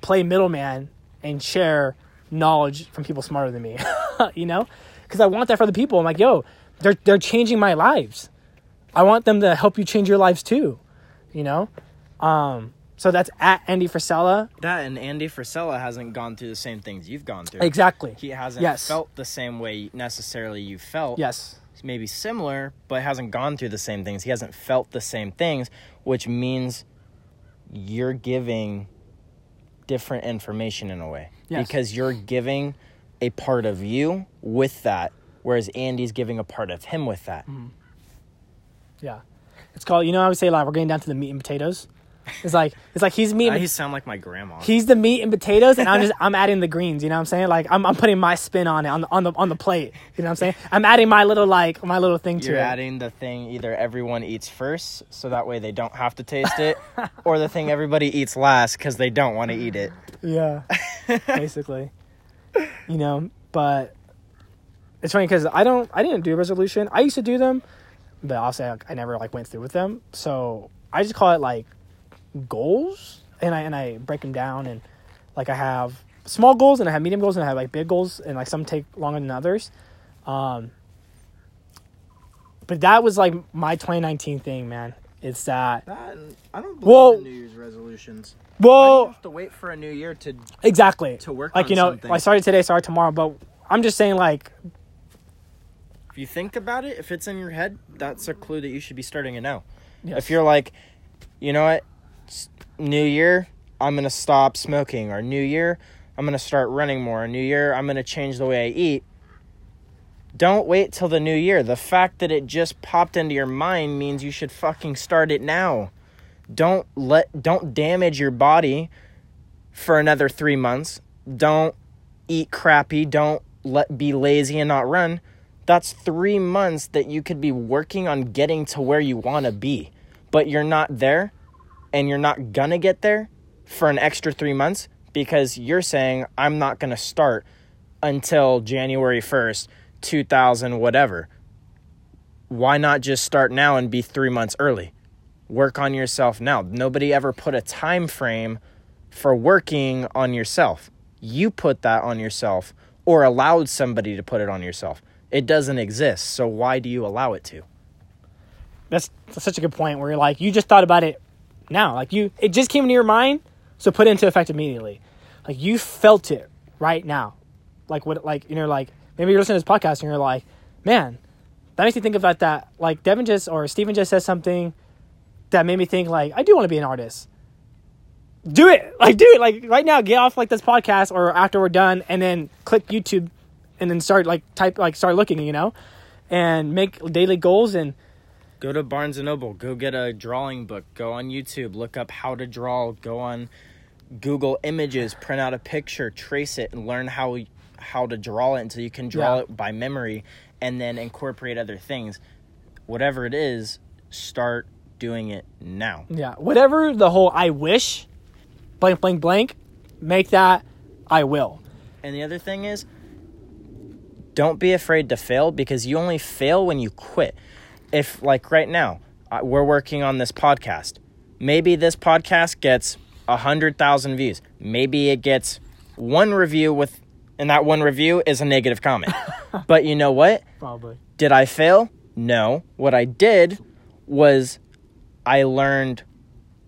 play middleman and share knowledge from people smarter than me. you know, because I want that for the people. I'm like, yo, they're they're changing my lives. I want them to help you change your lives too. You know, um, so that's at Andy Frisella. That and Andy Frisella hasn't gone through the same things you've gone through. Exactly. He hasn't Yes. felt the same way necessarily you felt. Yes. Maybe similar, but hasn't gone through the same things. He hasn't felt the same things, which means you're giving different information in a way. Yes. Because you're giving a part of you with that, whereas Andy's giving a part of him with that. Mm-hmm. Yeah. It's called. You know, I would say like we're getting down to the meat and potatoes. It's like it's like he's meat. Now And, you sound like my grandma. he's the meat and potatoes, and I'm just I'm adding the greens. You know what I'm saying? Like I'm I'm putting my spin on it on the on the on the plate. You know what I'm saying? I'm adding my little like my little thing to You're it. adding the thing either everyone eats first, so that way they don't have to taste it, or the thing everybody eats last because they don't want to eat it. Yeah, basically. You know, but it's funny because I don't, I didn't do a resolution. I used to do them, but obviously I, I never like went through with them. So I just call it like goals, and I and I break them down, and like I have small goals, and I have medium goals, and I have like big goals, and like some take longer than others. Um, but that was like my 2019 thing, man. It's that That, I don't believe Well- in New Year's resolutions. Why do you well, have to wait for a new year to exactly to work like you know, something. I started today, started tomorrow, but I'm just saying like If you think about it, if it's in your head, that's a clue that you should be starting it now. Yes. If you're like, you know what, New Year, I'm gonna stop smoking, or New Year, I'm gonna start running more, or New Year, I'm gonna change the way I eat. Don't wait till the new year. The fact that it just popped into your mind means you should fucking start it now. Don't let don't damage your body for another three months. Don't eat crappy. Don't let be lazy and not run. That's three months that you could be working on getting to where you want to be, but you're not there, and you're not gonna get there for an extra three months because you're saying I'm not gonna start until January first, two thousand whatever. Why not just start now and be three months early? Work on yourself now. Nobody ever put a time frame for working on yourself. You put that on yourself or allowed somebody to put it on yourself. It doesn't exist. So why do you allow it to? That's, that's such a good point where you're like, you just thought about it now. Like you, it just came into your mind, so put it into effect immediately. Like you felt it right now. Like what, like, you know, like maybe you're listening to this podcast and you're like, man, that makes me think about that. Like Devin just, or Steven just said something that made me think like, I do want to be an artist. Do it. Like, do it. Like right now, get off like this podcast or after we're done and then click YouTube and then start like type, like start looking, you know, and make daily goals and, Go to Barnes and Noble, go get a drawing book, go on YouTube, look up how to draw, go on Google Images, print out a picture, trace it and learn how how to draw it until you can draw Yeah. it by memory and then incorporate other things. Whatever it is, start doing it now. Yeah, whatever the whole I wish, blank, blank, blank, make that I will. And the other thing is, don't be afraid to fail because you only fail when you quit. If, like right now, we're working on this podcast, maybe this podcast gets a 100,000 views. Maybe it gets one review with, and that one review is a negative comment. but you know what? Probably. Did I fail? No. What I did was I learned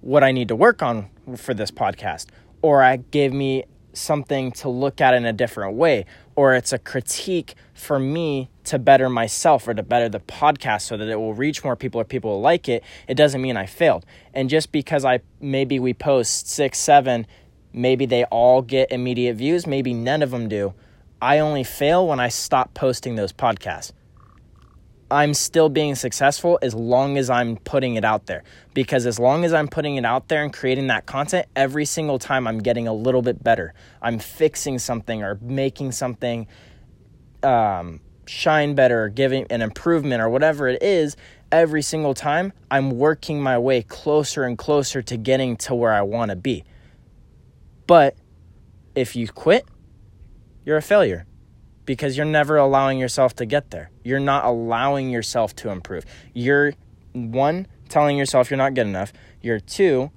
what I need to work on for this podcast, or I gave me something to look at in a different way, or it's a critique for me to better myself or to better the podcast so that it will reach more people or people will like it. It doesn't mean I failed. And just because I maybe we post six, seven, maybe they all get immediate views, maybe none of them do. I only fail when I stop posting those podcasts. I'm still being successful as long as I'm putting it out there. Because as long as I'm putting it out there and creating that content, every single time I'm getting a little bit better. I'm fixing something or making something um, shine better, or giving an improvement or whatever it is. Every single time, I'm working my way closer and closer to getting to where I want to be. But if you quit, you're a failure because you're never allowing yourself to get there. You're not allowing yourself to improve. You're one, telling yourself you're not good enough. You're two,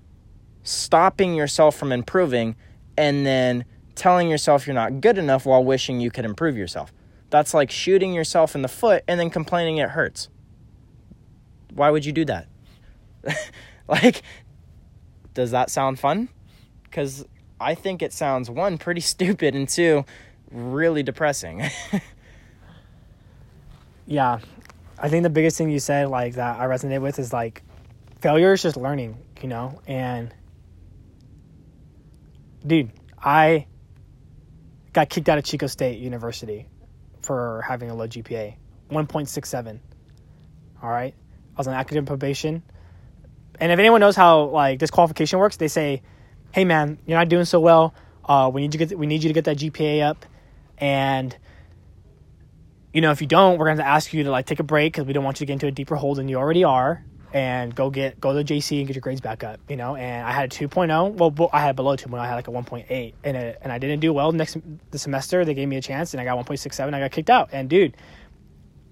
stopping yourself from improving and then telling yourself you're not good enough while wishing you could improve yourself. That's like shooting yourself in the foot and then complaining it hurts. Why would you do that? like, does that sound fun? Because I think it sounds one, pretty stupid, and two, really depressing. Yeah, I think the biggest thing you said, like that I resonate with, is like failure is just learning, you know. And dude, I got kicked out of Chico State University for having a low GPA, one point six seven. All right, I was on academic probation, and if anyone knows how like disqualification works, they say, "Hey man, you're not doing so well. Uh, we need you get we need you to get that GPA up, and." you know, if you don't, we're going to ask you to like take a break because we don't want you to get into a deeper hole than you already are, and go get go to JC and get your grades back up. You know, and I had a 2.0. Well, I had below 2.0. I had like a 1.8, and it, and I didn't do well next the semester. They gave me a chance, and I got 1.67. I got kicked out, and dude,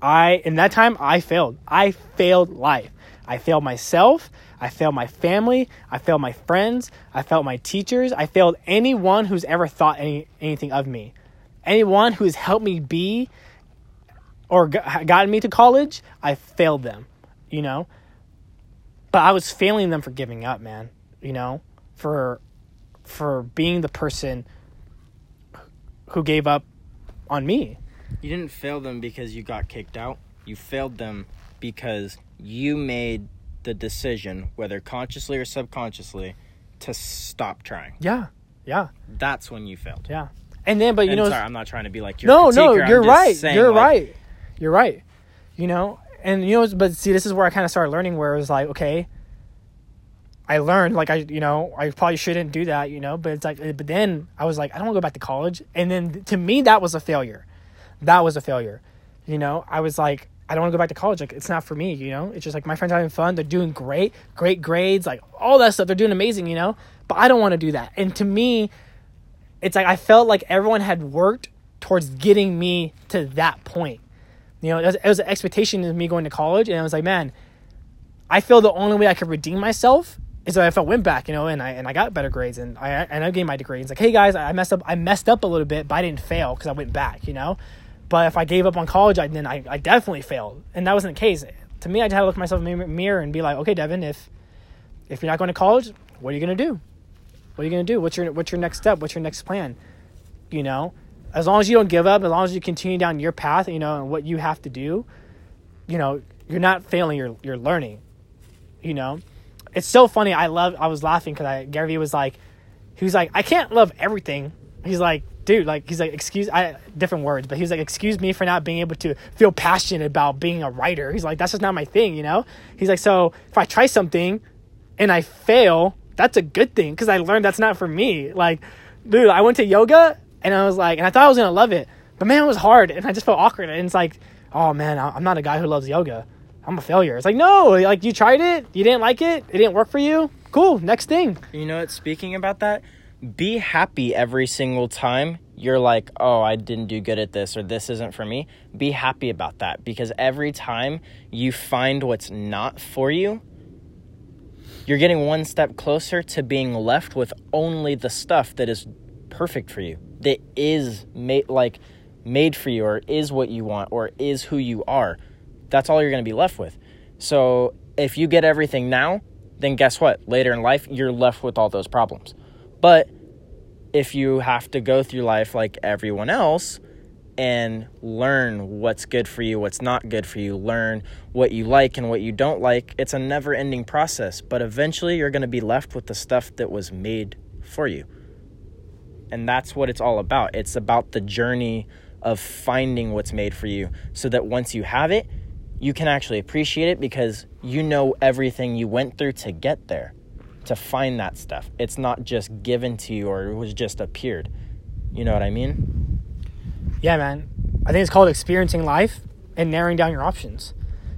I in that time I failed. I failed life. I failed myself. I failed my family. I failed my friends. I failed my teachers. I failed anyone who's ever thought any anything of me. Anyone who's helped me be or gotten me to college, I failed them, you know? But I was failing them for giving up, man, you know? For for being the person who gave up on me. you didn't fail them because you got kicked out. You failed them because you made the decision, whether consciously or subconsciously, to stop trying. Yeah. Yeah. That's when you failed. Yeah. And then but you And know sorry, I'm not trying to be like your no, no, you're right. saying, You're like, right. You're right. You know, and you know, but see, this is where I kind of started learning, where it was like, okay, I learned like I you know I probably shouldn't do that you know but it's like but then I was like I don't want to go back to college and then to me that was a failure that was a failure you know I was like I don't want to go back to college like it's not for me you know it's just like my friends are having fun they're doing great great grades like all that stuff they're doing amazing you know but I don't want to do that and to me it's like I felt like everyone had worked towards getting me to that point you know it was, it was an expectation of me going to college and I was like man I feel the only way I could redeem myself is if I went back, you know, and I and I got better grades and I and I gained my degree. It's like, hey guys, I messed up. I messed up a little bit, but I didn't fail because I went back, you know. But if I gave up on college, I then I, I definitely failed, and that wasn't the case. To me, I just had to look myself in the mirror and be like, okay, Devin, if if you're not going to college, what are you gonna do? What are you gonna do? What's your what's your next step? What's your next plan? You know, as long as you don't give up, as long as you continue down your path, you know, and what you have to do, you know, you're not failing. You're you're learning. You know it's so funny. I love. I was laughing because I Gary Vee was like, he was like, I can't love everything. He's like, dude, like he's like, excuse, I different words, but he was like, excuse me for not being able to feel passionate about being a writer. He's like, that's just not my thing, you know. He's like, so if I try something and I fail, that's a good thing because I learned that's not for me. Like, dude, I went to yoga and I was like, and I thought I was gonna love it, but man, it was hard and I just felt awkward. And it's like, oh man, I'm not a guy who loves yoga. I'm a failure. It's like, no, like you tried it, you didn't like it, it didn't work for you. Cool, next thing. You know what? Speaking about that, be happy every single time you're like, oh, I didn't do good at this or this isn't for me. Be happy about that because every time you find what's not for you, you're getting one step closer to being left with only the stuff that is perfect for you, that is made like made for you or is what you want or is who you are that's all you're going to be left with. So if you get everything now, then guess what? Later in life, you're left with all those problems. But if you have to go through life like everyone else and learn what's good for you, what's not good for you, learn what you like and what you don't like, it's a never ending process. But eventually, you're going to be left with the stuff that was made for you. And that's what it's all about. It's about the journey of finding what's made for you so that once you have it, you can actually appreciate it because you know everything you went through to get there, to find that stuff. It's not just given to you or it was just appeared. You know what I mean? Yeah, man. I think it's called experiencing life and narrowing down your options,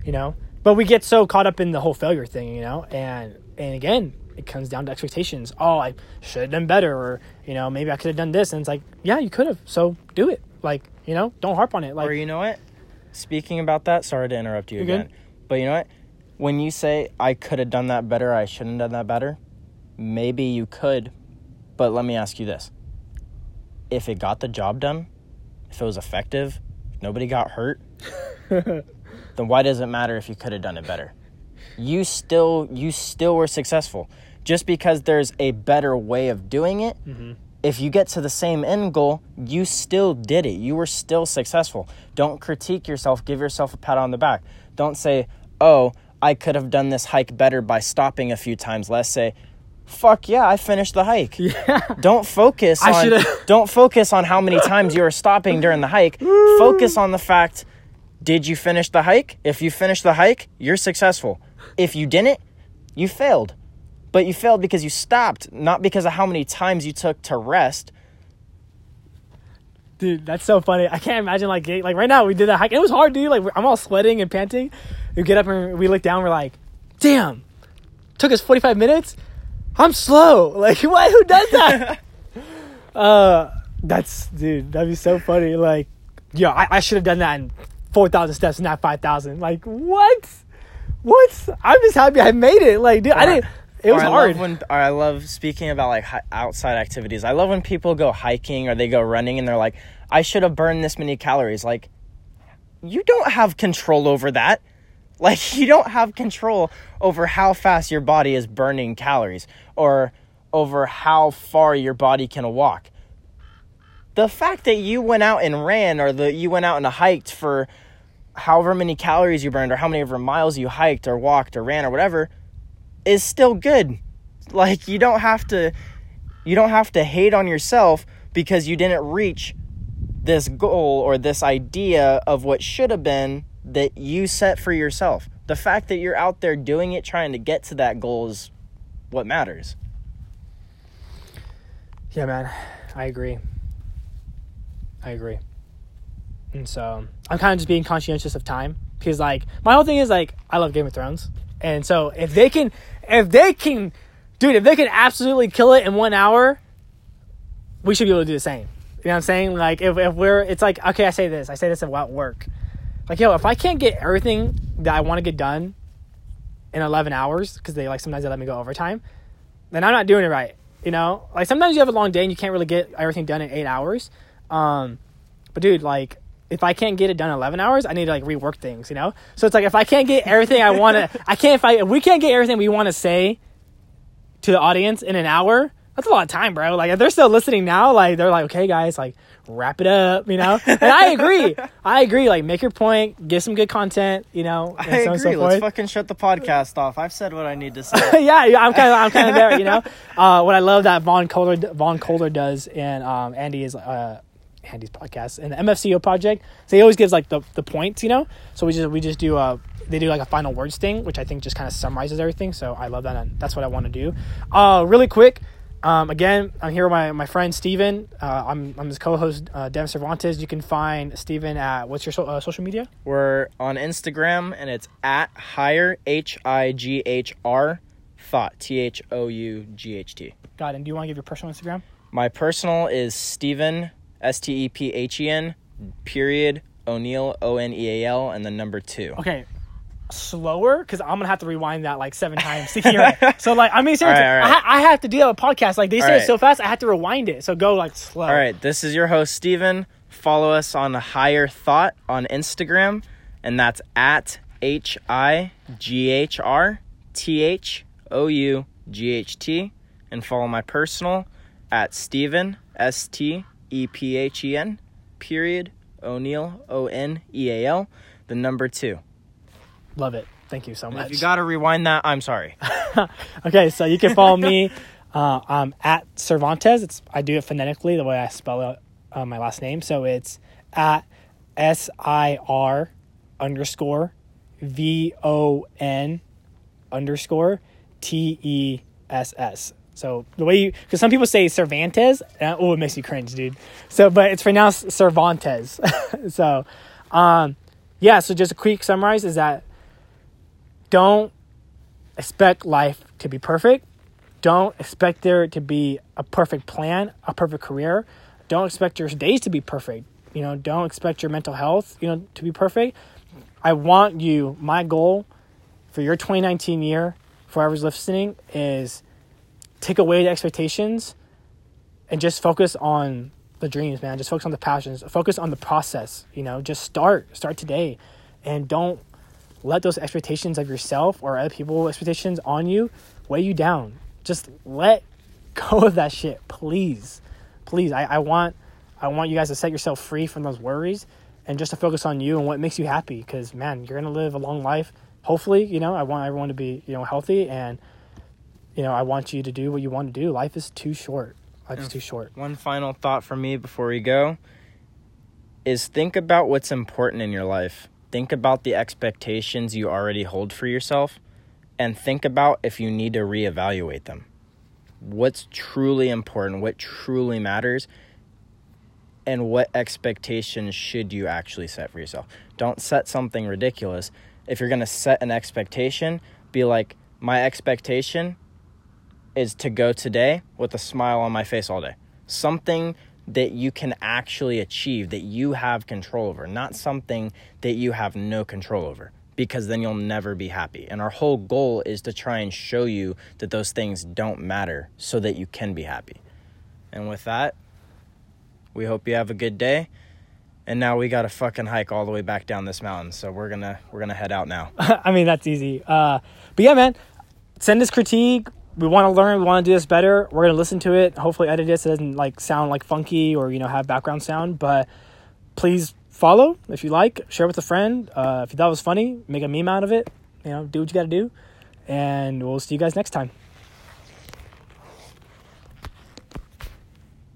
you know? But we get so caught up in the whole failure thing, you know? And and again, it comes down to expectations. Oh, I should have done better or, you know, maybe I could have done this and it's like, yeah, you could have. So do it. Like, you know, don't harp on it. Like Or you know what? Speaking about that, sorry to interrupt you again. good. But you know what? When you say I could have done that better, I shouldn't have done that better, maybe you could, but let me ask you this. If it got the job done, if it was effective, if nobody got hurt, then why does it matter if you could have done it better? You still you still were successful. Just because there's a better way of doing it, mm-hmm. if you get to the same end goal, you still did it. You were still successful. Don't critique yourself. Give yourself a pat on the back. Don't say, oh, I could have done this hike better by stopping a few times less. Say, fuck yeah, I finished the hike. Yeah. Don't focus I on should've- don't focus on how many times you were stopping during the hike. Focus on the fact did you finish the hike? If you finished the hike, you're successful. If you didn't, you failed. But you failed because you stopped, not because of how many times you took to rest. Dude, that's so funny. I can't imagine like like right now we did that hike. It was hard, dude. Like I'm all sweating and panting. We get up and we look down. We're like, damn, took us 45 minutes. I'm slow. Like what? Who does that? uh, that's dude. That'd be so funny. Like, yo, I, I should have done that in 4,000 steps, not 5,000. Like what? What? I'm just happy I made it. Like, dude, I didn't. It was I hard. When, or I love speaking about like hi- outside activities. I love when people go hiking or they go running and they're like, I should have burned this many calories. Like, you don't have control over that. Like, you don't have control over how fast your body is burning calories or over how far your body can walk. The fact that you went out and ran or that you went out and hiked for however many calories you burned or how many miles you hiked or walked or ran or whatever is still good. Like you don't have to you don't have to hate on yourself because you didn't reach this goal or this idea of what should have been that you set for yourself. The fact that you're out there doing it trying to get to that goal is what matters. Yeah, man, I agree. I agree. And so I'm kind of just being conscientious of time because, like, my whole thing is like I love Game of Thrones, and so if they can, if they can, dude, if they can absolutely kill it in one hour, we should be able to do the same. You know what I'm saying? Like, if, if we're, it's like, okay, I say this, I say this about work. Like, yo, if I can't get everything that I want to get done in 11 hours, because they like sometimes they let me go overtime, then I'm not doing it right. You know, like sometimes you have a long day and you can't really get everything done in eight hours. Um, but dude, like if I can't get it done in 11 hours, I need to like rework things, you know? So it's like if I can't get everything I want to, I can't, if, I, if we can't get everything we want to say to the audience in an hour, that's a lot of time, bro. Like if they're still listening now, like they're like, okay, guys, like wrap it up, you know? And I agree. I agree. Like make your point, give some good content, you know? I so and so agree. Let's forth. fucking shut the podcast off. I've said what I need to say. yeah, I'm kind of, I'm kind of there, you know. Uh, what I love that Von Kohler, Von Kohler does, and um, Andy is uh, Andy's podcast and the MFCEO project. So he always gives like the, the points, you know. So we just we just do uh they do like a final words thing, which I think just kind of summarizes everything. So I love that, and that's what I want to do. Uh, really quick. Um, again, I'm here with my, my friend Steven. Uh, I'm, I'm his co-host, uh, Devin Cervantes. You can find Steven at, what's your so, uh, social media? We're on Instagram and it's at higher H I G H R thought T H O U G H T. God, and do you want to give your personal Instagram? My personal is Stephen S T E P H E N period O'Neal O N E A L and then number two. okay slower because i'm gonna have to rewind that like seven times to hear it so like i mean seriously All right, all right. I, I have to deal with podcasts like they say All it so fast i have to rewind it so go like slow All right, this is your host Steven. Follow us on Higher Thought on Instagram and that's at H I G H R T H O U G H T and follow my personal at Stephen S T E P H E N period O'Neal O N E A L the number two. Love it. Thank you so And much if you gotta rewind that, I'm sorry. okay so you can follow me uh, i'm at cervantes. It's i do it phonetically the way i spell out uh, my last name. So it's at s-i-r underscore v-o-n underscore t-e-s-s so the way you because some people say cervantes uh, oh it makes you cringe dude. So but it's pronounced cervantes. So um yeah so just a quick summarize is that don't expect life to be perfect. Don't expect there to be a perfect plan, a perfect career. Don't expect your days to be perfect. You know, don't expect your mental health, you know, to be perfect. I want you, my goal for your 2019 year, for whoever's listening, is take away the expectations and just focus on the dreams, man. Just focus on the passions. Focus on the process, you know, just start. Start today. And don't let those expectations of yourself or other people expectations on you weigh you down. Just let go of that shit please. Please I, I want i want you guys to set yourself free from those worries and just to focus on you and what makes you happy because man you're gonna live a long life. Hopefully you know i want everyone to be you know healthy and you know i want you to do what you want to do. Life is too short. Life is too short. One final thought from me before we go is think about what's important in your life. Think about the expectations you already hold for yourself and think about if you need to reevaluate them. What's truly important, what truly matters, and what expectations should you actually set for yourself. Don't set something ridiculous. If you're going to set an expectation, be like, my expectation is to go today with a smile on my face all day. Something that you can actually achieve, that you have control over, not something that you have no control over, because then you'll never be happy. And our whole goal is to try and show you that those things don't matter so that you can be happy. And with that, we hope you have a good day. And now we got to fucking hike all the way back down this mountain. So we're going to we're going to head out now. I mean, that's easy. Uh, but yeah, man, send us critique. We want to learn. We want to do this better. We're gonna listen to it. Hopefully, edit it so it doesn't like sound like funky or you know have background sound. But please follow if you like. Share with a friend. Uh, if you thought it was funny, make a meme out of it. You know, do what you got to do. And we'll see you guys next time.